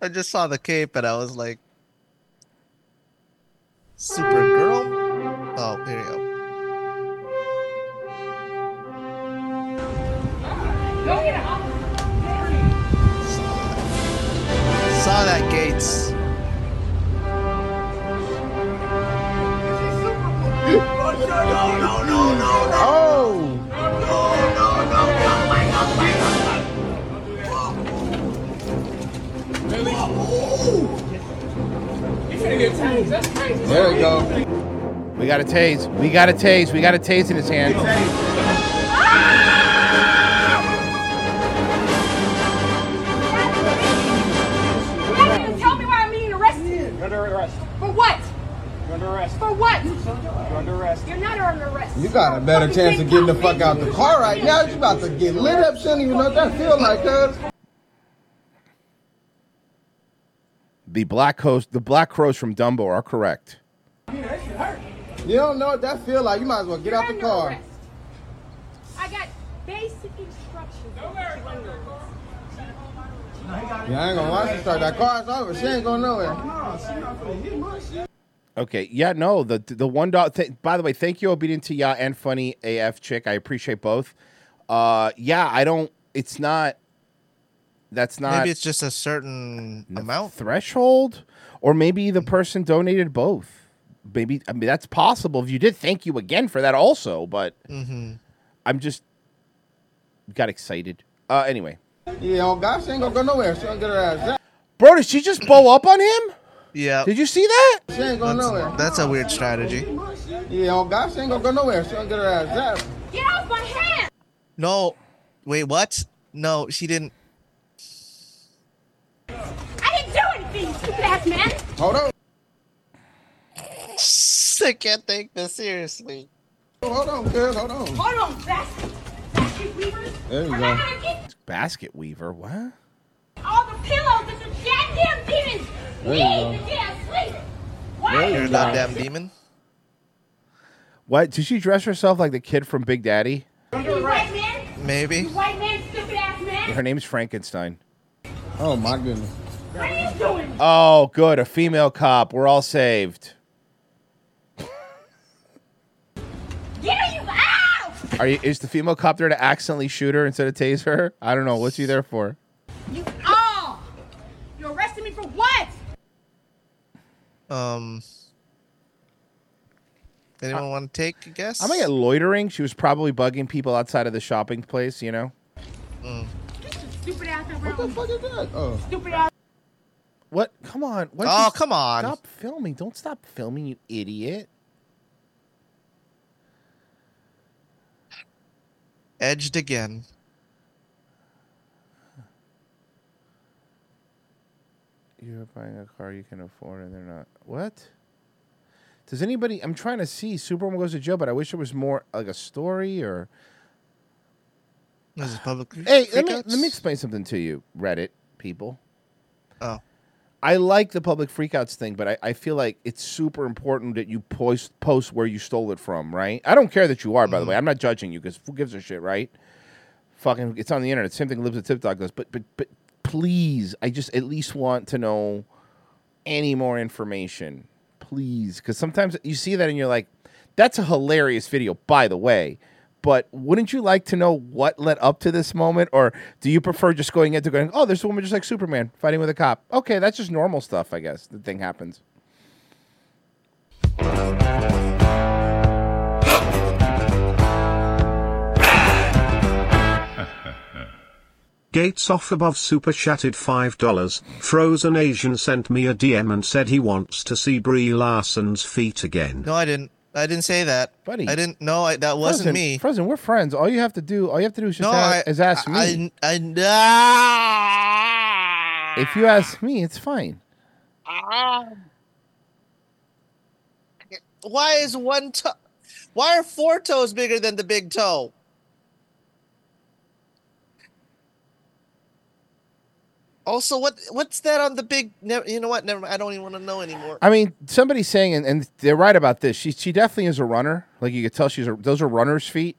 I just saw the cape and I was like, Supergirl? Oh, here you go. Saw that Gates. Good. No, no, no, no. Oh! There we go. We got a tase. We got a tase. We got a tase in his hand. Arrest. For what? You're under arrest. You're not under arrest. You got a better chance of getting the fuck out the car right now. You about to get lit up. She don't even know what that feel like, cuz. The black coast, the black crows from Dumbo are correct. You don't know what that feel like. You might as well get out the car. I got basic instructions. Don't worry Yeah, I ain't gonna watch her start that car. It's over. She ain't going nowhere. Okay, yeah, no, the the one dollar. Th- by the way, thank you, obedient to ya and funny AF chick. I appreciate both. Uh, yeah, I don't. It's not. That's not Maybe it's just a certain amount. threshold, or maybe the person donated both. Maybe I mean that's possible. If you did, thank you again for that also. But Mm-hmm. I'm just got excited. Uh, anyway, Yeah, oh God, she ain't gonna go nowhere. She gonna get her ass bro, did she just blow up on him? Yeah. Did you see that? She ain't going That's, nowhere. that's a weird strategy. Yeah, oh God, she ain't gonna go nowhere. She gonna get her ass out. Get off my hand! No. Wait, what? No, she didn't. I didn't do anything, stupid ass man! Hold on. I can't take this seriously. Oh, hold on, cuz. Hold on. Hold on, basket, basket weavers. There you I'm go. get Basket weaver. What? all the pillows that the goddamn demons There you go. There you You're a goddamn demon. What? Did she dress herself like the kid from Big Daddy? You white man? Maybe. You white man, stupid ass man? Her name's Frankenstein. Oh my goodness. What are you doing? Oh, good. A female cop. We're all saved. Get her, you ow! Are you? Is the female cop there to accidentally shoot her instead of tase her? I don't know. What's she there for? You oh! You arrested me for what? Um. Anyone want to take a guess? I'm gonna get loitering. She was probably bugging people outside of the shopping place. You know. Mm. Stupid ass What the fuck is that? Oh. Stupid ass. What? Come on. What Oh, come on. Stop filming. Don't stop filming, you idiot. Edged again. You're buying a car you can afford, and they're not. What? Does anybody? I'm trying to see. Superwoman goes to jail, but I wish it was more like a story or. This is public. Hey, let me let me explain something to you, Reddit people. Oh. I like the public freakouts thing, but I, I feel like it's super important that you post post where you stole it from, right? I don't care that you are, by the mm-hmm. way. I'm not judging you because who gives a shit, right? fucking, it's on the internet. Same thing. Lives a Tip Dog does. But but but please, I just at least want to know any more information, please, because sometimes you see that and you're like, that's a hilarious video, by the way. But wouldn't you like to know what led up to this moment, or do you prefer just going into going, oh, there's a woman just like Superman fighting with a cop? Okay, that's just normal stuff, I guess. The thing happens. Gates off above super chatted $5. Frozen Asian sent me a DM and said he wants to see Brie Larson's feet again. No, I didn't. I didn't say that, buddy. I didn't. No, I, that wasn't Frozen, me. Frozen, we're friends. All you have to do, all you have to do is just No, a- I- is ask me. I, I, ah, if you ask me, it's fine. ah. Why is one toe? Why are four toes bigger than the big toe? Also, what what's that on the big? Never, you know what? Never. mind, I don't even want to know anymore. I mean, somebody's saying, and, and they're right about this. She she definitely is a runner. Like you could tell, she's a, those are runner's feet.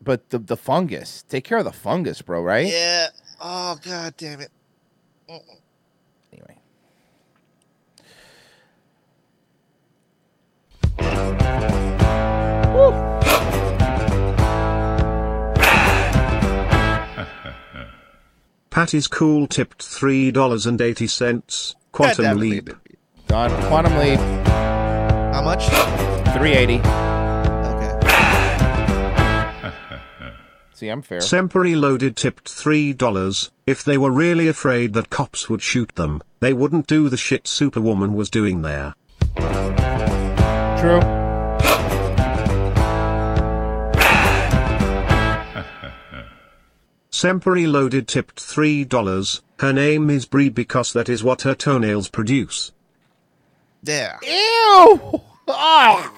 But the the fungus, take care of the fungus, bro. Right? Yeah. Oh god damn it. Mm-mm. Anyway. Patty's cool tipped $3.80. Quantum damn leap. Done. Quantum leap. How much? Three eighty. Okay. See, I'm fair. Sempery loaded tipped $3. If they were really afraid that cops would shoot them, they wouldn't do the shit Superwoman was doing there. True. Sempery loaded tipped $3. Her name is Brie because that is what her toenails produce. There. Ew. Ah.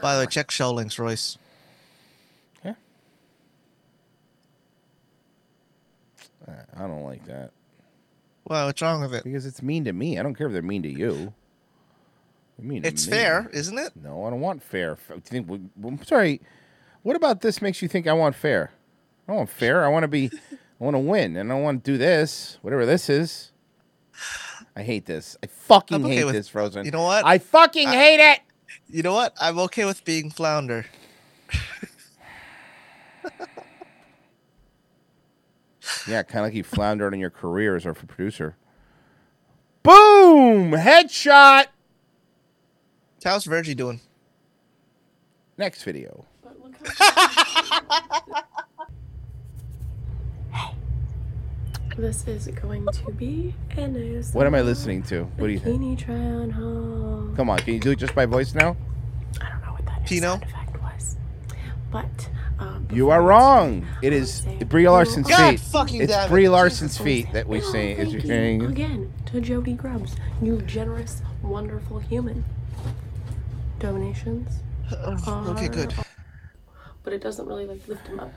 By the way, check show links, Royce. I don't like that. Well, what's wrong with it? Because it's mean to me. I don't care if they're mean to you. They're mean to It's me. fair, isn't it? No, I don't want fair. F- Do you think? I'm sorry. What about this makes you think I want fair? I don't want fair. I want to be. I want to win, and I want to do this, whatever this is. I hate this. I fucking okay hate with- this, Frozen. You know what? I fucking I- hate it. You know what? I'm okay with being flounder. Yeah, kind of like you floundered in your career as a producer. Boom! Headshot. How's Virgie doing? Next video. This is going to be an ASMR What am I listening to? What do you think? bikini try on haul. Come on, can you do it just by voice now? Pino? But um, You are wrong. It is Brie Larson's God feet. fucking it's damn it. Brie Larson's feet that we sing. Is thank you saying again to Jody Grubbs, you generous, wonderful human. Donations. okay, good. But it doesn't really like lift him up.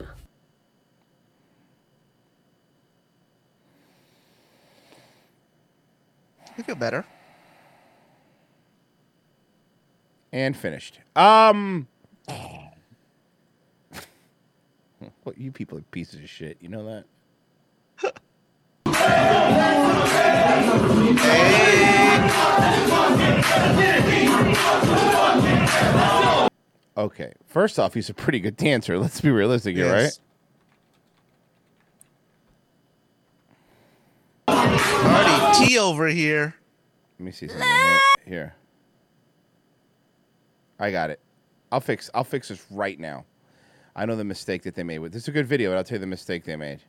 I feel better. and finished. Um, what you people are pieces of shit. You know that. Okay, first off, he's a pretty good dancer. Let's be realistic here, Yes. right? Marty T over here. Let me see something here. Here. I got it. I'll fix I'll fix this right now. I know the mistake that they made with this is a good video, but I'll tell you the mistake they made.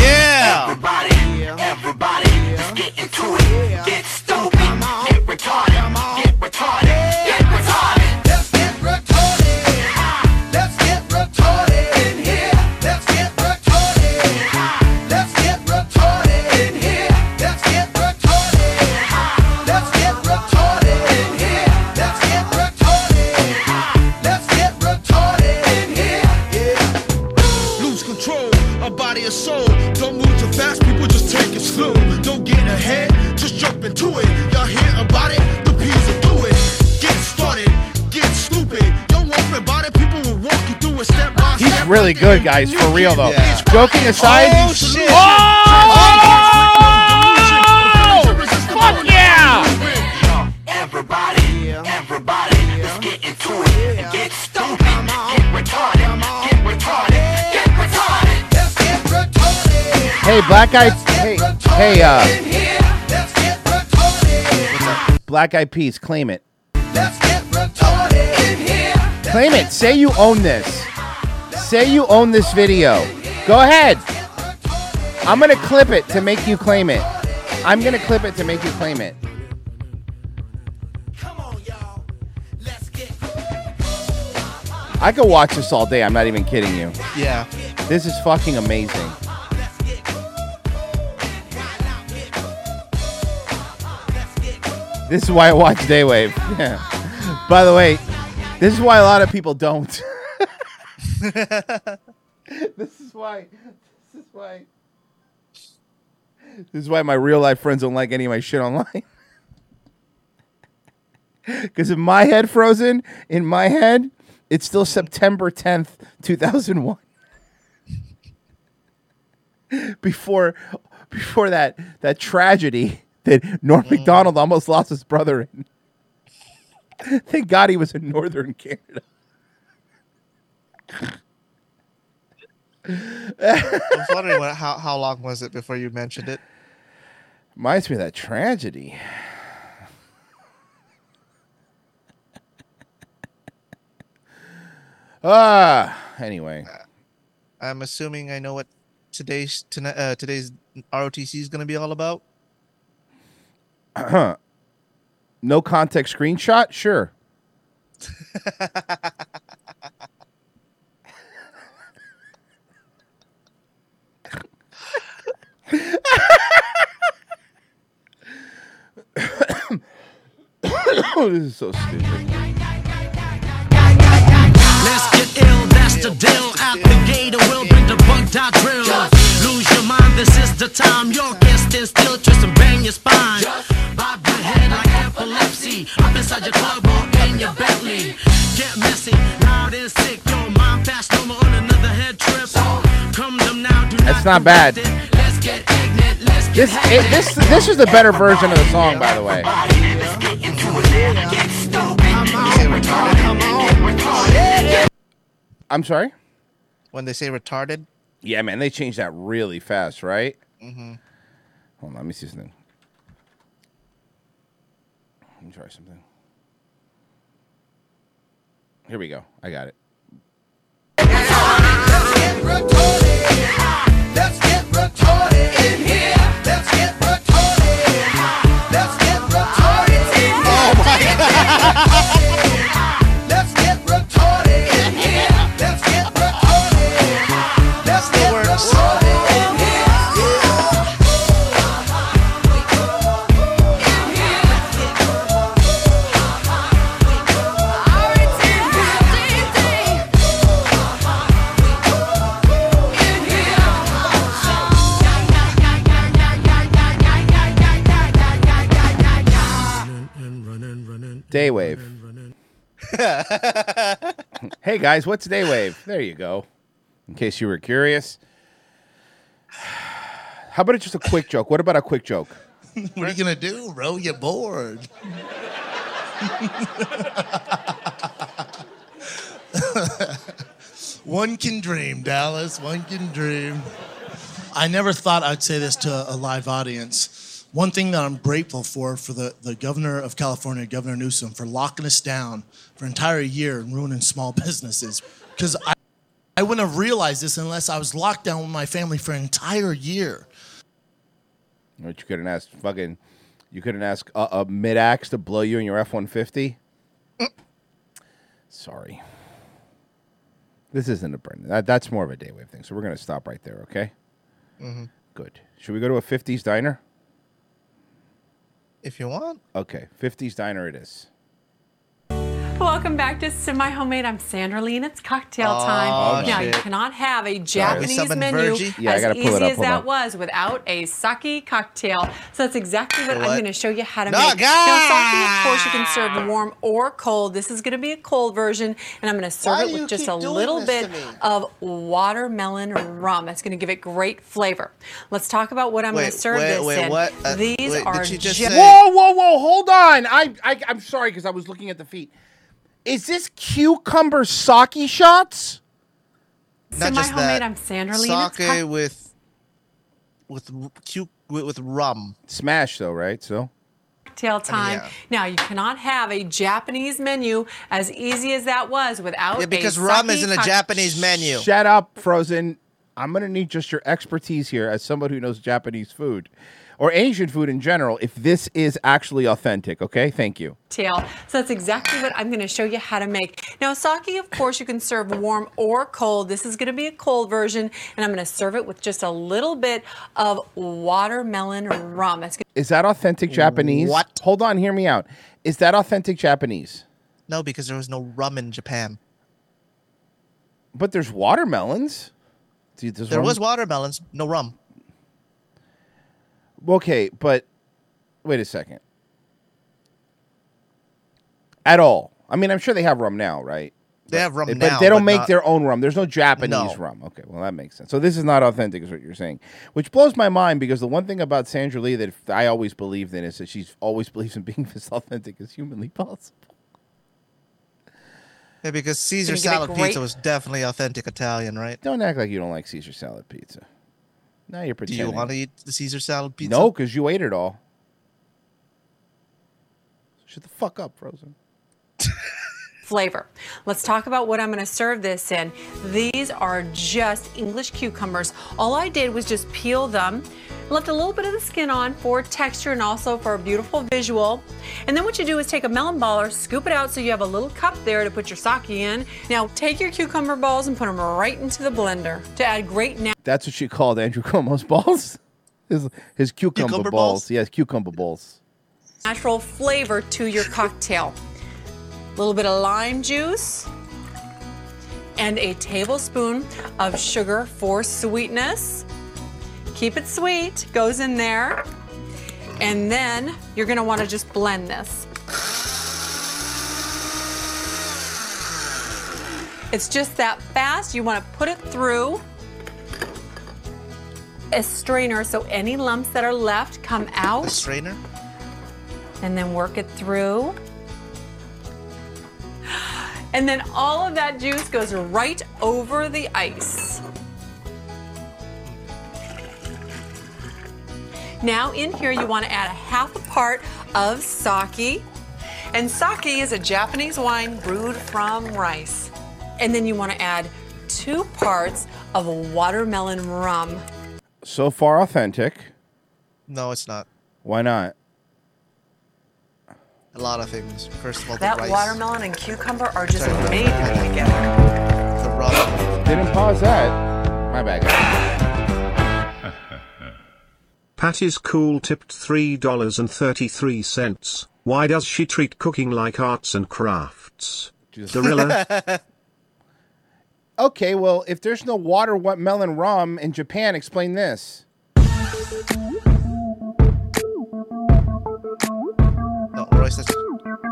Yeah. Everybody, everybody, let's get into it. Get stupid, get retarded, get retarded, get really good, guys. For real though. Joking aside. Oh, shit. Oh! Fuck yeah! Everybody, everybody, let's get into it and get stupid, get retarded, get retarded, get retarded. Let's get retarded. Hey, black guy. Hey, hey, uh, Let's get retarded. black eyed peas, claim it. Let's get retarded in here. Claim it. Say you own this. Say you own this video. Go ahead. I'm gonna clip it to make you claim it. I'm gonna clip it to make you claim it. I could watch this all day. I'm not even kidding you. Yeah. This is fucking amazing. This is why I watch Daywave. Yeah. By the way, this is why a lot of people don't. this is why. This is why. This is why my real life friends don't like any of my shit online. Because in my head, Frozen, in my head, it's still September 10th, 2001. before before that that tragedy that Norm mm. Macdonald almost lost his brother in. Thank God he was in northern Canada. I was wondering what, how how long was it before you mentioned it? Reminds me of that tragedy. Ah, anyway. I'm assuming I know what today's tonight uh, today's ROTC is going to be all about. no context screenshot? Sure. this is so stupid. Let's get ill, that's the deal. Out the gate, and we'll bring the bug dot drill. Lose your mind, this is the time. Your guest stand still, twist and bang your spine. Bob your head like epilepsy. Up inside your club or in your Bentley. Get messy, loud and sick. Your mind fast, no more on another head trip. Come them now, do That's not bad. Let's get ignorant, let's get This it, this this is the better version of the song, by the way. I'm sorry. When they say retarded, Yeah, man, they changed that really fast, right? Mhm. Hold on, let me see something. Let me try something. Here we go. I got it. Let's get retarded in here. Let's get retarded. Let's get retarded in here. Oh my god. Daywave. hey guys, what's Daywave? There you go. In case you were curious. How about just a quick joke? What about a quick joke? what are you gonna do, bro? You're bored. One can dream, Dallas. One can dream. I never thought I'd say this to a live audience. One thing that I'm grateful for for the, the governor of California, Governor Newsom, for locking us down for an entire year and ruining small businesses. Because I, I wouldn't have realized this unless I was locked down with my family for an entire year. What you couldn't ask fucking you couldn't ask a, a mid axe to blow you in your F one fifty? Sorry. This isn't a Brendan. That, that's more of a day wave thing. So we're gonna stop right there, okay? Mm-hmm. Good. Should we go to a fifties diner? If you want. Okay, fifties diner it is. Welcome back to Semi Homemade. I'm Sandra Lee, and it's cocktail Oh, time. now, you cannot have a Japanese Summon menu Yeah, as easy up. as that on. was without a sake cocktail. So that's exactly what, What? I'm going to show you how to No, make. God! Now, sake, of course, you can serve warm or cold. This is going to be a cold version, and I'm going to serve Why it with just a little bit of watermelon rum. That's going to give it great flavor. Let's talk about what I'm going to serve wait, this wait, in. what? Uh, These wait, did are just ju- say- Whoa, whoa, whoa! Hold on. I, I I'm sorry because I was looking at the feet. Is this cucumber sake shots? Not just Semi-homemade, that. I'm Sandra Lee, and it's Sake cock- with with r- cu- with, with rum. Smash though, right? So cocktail time. yeah. Now you cannot have a Japanese menu as easy as that was without Yeah, because a rum isn't a cock- Japanese menu. shut up, Frozen. I'm gonna need just your expertise here as somebody who knows Japanese food or Asian food in general. If this is actually authentic, okay? Thank you. Tail. So that's exactly what I'm going to show you how to make. Now, sake, of course, you can serve warm or cold. This is going to be a cold version, and I'm going to serve it with just a little bit of watermelon rum. That's gonna- Is that authentic Japanese? What? Hold on, hear me out. Is that authentic Japanese? No, because there was no rum in Japan. But there's watermelons. Dude, there's There rum- was watermelons, no rum. Okay, but wait a second. At all. I mean, I'm sure they have rum now, right? They have rum but now, they don't but make not- their own rum. There's no Japanese No. rum. Okay, well that makes sense. So this is not authentic, is what you're saying, which blows my mind because the one thing about Sandra Lee that I always believed in is that she's always believes in being as authentic as humanly possible. Yeah, because Caesar Gonna give it salad great- pizza was definitely authentic Italian, right? Don't act like you don't like Caesar salad pizza. Now you're Do you want to eat the Caesar salad pizza? No, because you ate it all. Shut the fuck up, Frozen. flavor. Let's talk about what I'm going to serve this in. These are just English cucumbers. All I did was just peel them, left a little bit of the skin on for texture and also for a beautiful visual. And then what you do is take a melon baller, scoop it out so you have a little cup there to put your sake in. Now take your cucumber balls and put them right into the blender to add great na- That's what she called Andrew Cuomo's balls. His his cucumber, Cucumber balls. balls? Yes, cucumber balls. natural flavor to your cocktail. A little bit of lime juice and a tablespoon of sugar for sweetness. Keep it sweet, goes in there. And then you're gonna wanna just blend this. It's just that fast. You wanna put it through a strainer so any lumps that are left come out. A strainer? And then work it through. And then all of that juice goes right over the ice. Now in here you want to add a half a part of sake. And sake is a Japanese wine brewed from rice. And then you want to add two parts of watermelon rum. So far, authentic. No, it's not. Why not? A lot of things. First of all, the That rice. watermelon and cucumber are just Sorry. made to together. The rum. Didn't pause that. My bad. guys. Patty's cool tipped $3.33. Why does she treat cooking like arts and crafts? Gorilla? Okay, well, if there's no water what melon rum in Japan, explain this. That's,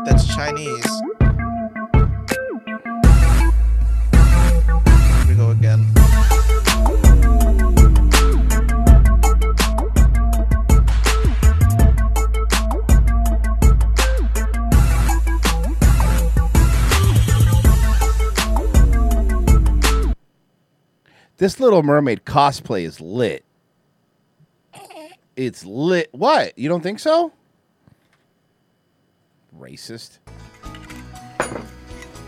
that's Chinese. Here we go again. This Little Mermaid cosplay is lit. It's lit. What? You don't think so? Racist.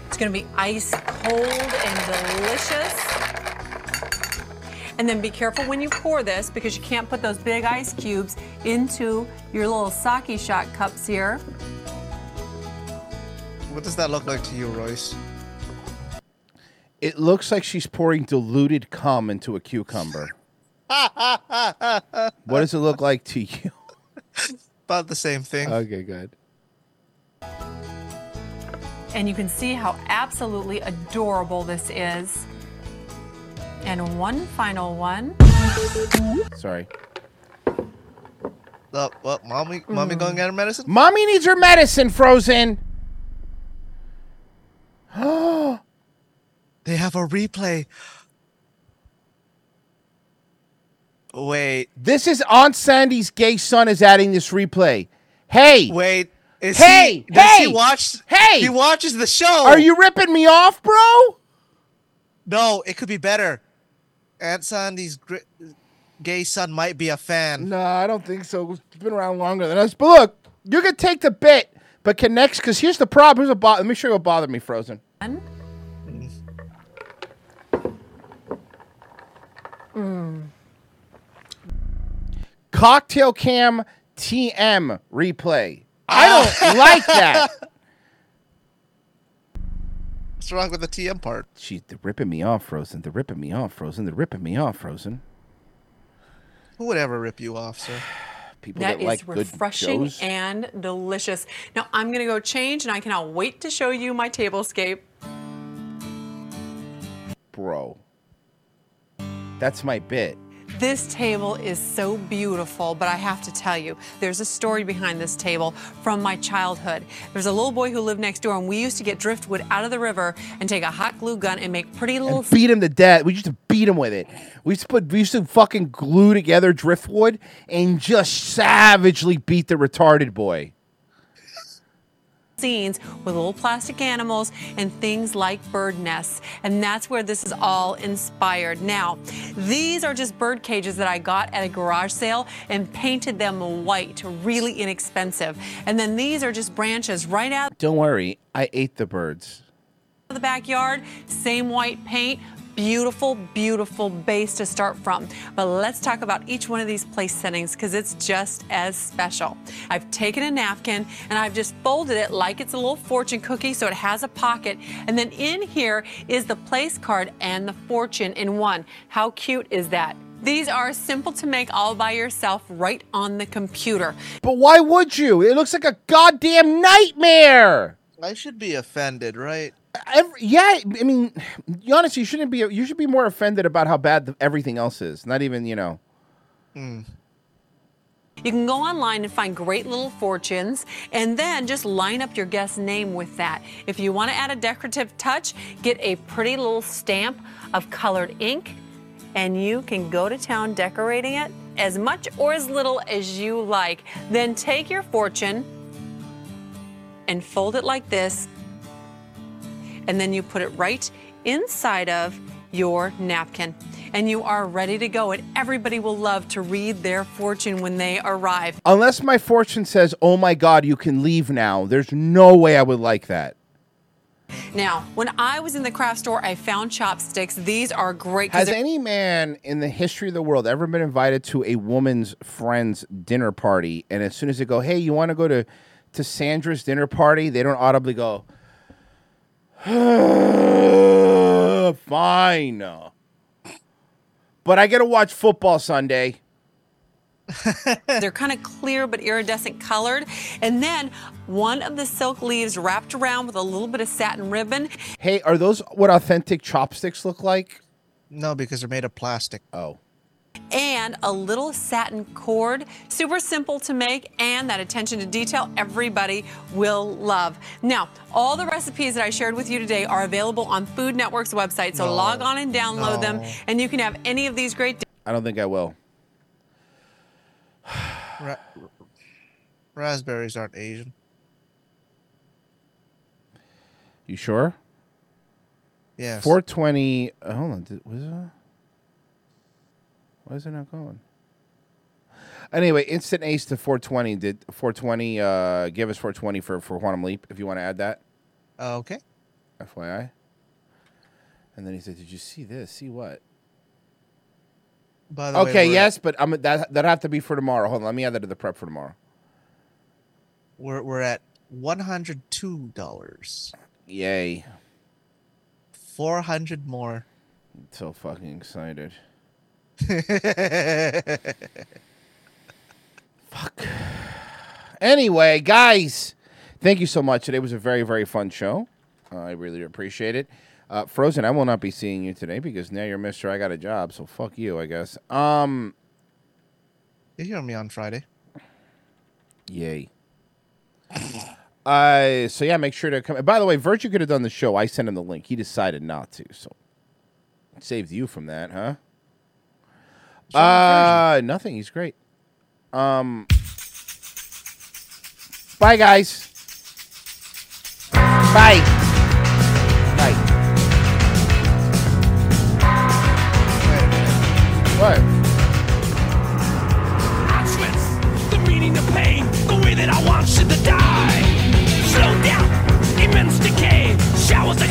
It's gonna be ice cold and delicious. And then be careful when you pour this because you can't put those big ice cubes into your little sake shot cups here. What does that look like to you, Royce? It looks like she's pouring diluted cum into a cucumber. What does it look like to you? About the same thing. Okay, good. And you can see how absolutely adorable this is. And one final one. Sorry. Uh, what, mommy, mommy going get her medicine? Mommy needs her medicine, Frozen. They have a replay. Wait, This is Aunt Sandy's gay son is adding this replay. Hey. wait. Is Hey, he, does hey, he watch? hey. he watches the show. Are you ripping me off, bro? No, it could be better. Aunt Sandy's gr- gay son might be a fan. No, I don't think so. It's been around longer than us. But look, you can take the bit, but connects because here's the problem. Here's a bo- Let me show you what bothered me, Frozen. Mm. Cocktail Cam TM replay. I ah. don't like that. What's wrong with the TM part? She, they're ripping me off, Frozen. They're ripping me off, Frozen. They're ripping me off, Frozen. Who would ever rip you off, sir? People That that, is like good refreshing shows. and delicious. Now I'm gonna go change, and I cannot wait to show you my tablescape. Bro. That's my bit. This table is so beautiful, but I have to tell you, there's a story behind this table from my childhood. There's a little boy who lived next door, and we used to get driftwood out of the river and take a hot glue gun and make pretty little. And beat him to death. We used to beat him with it. We used to put we used to fucking glue together driftwood and just savagely beat the retarded boy. Scenes with little plastic animals and things like bird nests. And that's where this is all inspired. Now, these are just bird cages that I got at a garage sale and painted them white, really inexpensive. And then these are just branches right out Don't worry, I ate the birds. the backyard, same white paint. Beautiful, beautiful base to start from. But let's talk about each one of these place settings because it's just as special. I've taken a napkin and I've just folded it like it's a little fortune cookie so it has a pocket. And then in here is the place card and the fortune in one. How cute is that? These are simple to make all by yourself right on the computer. But why would you? It looks like a goddamn nightmare. I should be offended, right? Every, yeah, I mean, honestly, you shouldn't be. You should be more offended about how bad the, everything else is. Not even, you know. Hmm. You can go online and find great little fortunes and then just line up your guest's name with that. If you want to add a decorative touch, get a pretty little stamp of colored ink and you can go to town decorating it as much or as little as you like. Then take your fortune and fold it like this and then you put it right inside of your napkin. And you are ready to go. And everybody will love to read their fortune when they arrive. Unless my fortune says, "Oh my God, you can leave now." There's no way I would like that. Now, when I was in the craft store, I found chopsticks. These are great. Has any man in the history of the world ever been invited to a woman's friend's dinner party, and as soon as they go, "Hey, you want to go to to Sandra's dinner party?" They don't audibly go, "Fine," but I get to watch football Sunday. They're kind of clear but iridescent colored. And then one of the silk leaves wrapped around with a little bit of satin ribbon. Hey, are those what authentic chopsticks look like? No, because they're made of plastic. Oh. And a little satin cord. Super simple to make, and that attention to detail everybody will love. Now, all the recipes that I shared with you today are available on Food Network's website, so No, log on and download them, and you can have any of these great. I don't think I will. Ra- raspberries aren't Asian. You sure? Yes. 420. Uh, hold on. Did, was it? Why is it not going? Anyway, instant ace to 420. Did 420 uh, give us 420 for, for Quantum Leap if you want to add that? Okay. FYI. And then he said, Did you see this? See what? By the way, Okay, we're- yes, but I'm, that, that'd have to be for tomorrow. Hold on. Let me add that to the prep for tomorrow. We're we're at one hundred two dollars. Yay. Four hundred more. I'm so fucking excited. Fuck. Anyway, guys, thank you so much. Today was a very, very fun show. Uh, I really appreciate it. Uh, Frozen, I will not be seeing you today because now you're Mister. I got a job, so fuck you, I guess. Um, You hear me on Friday. yay. Uh, so yeah, make sure to come. By the way, Virtue could have done the show. I sent him the link. He decided not to, so it saved you from that, huh? Uh, nothing. He's great. Um, bye, guys. Bye. Bye. What? The meaning of pain, the way that I want to die. Slow down, immense decay, showers of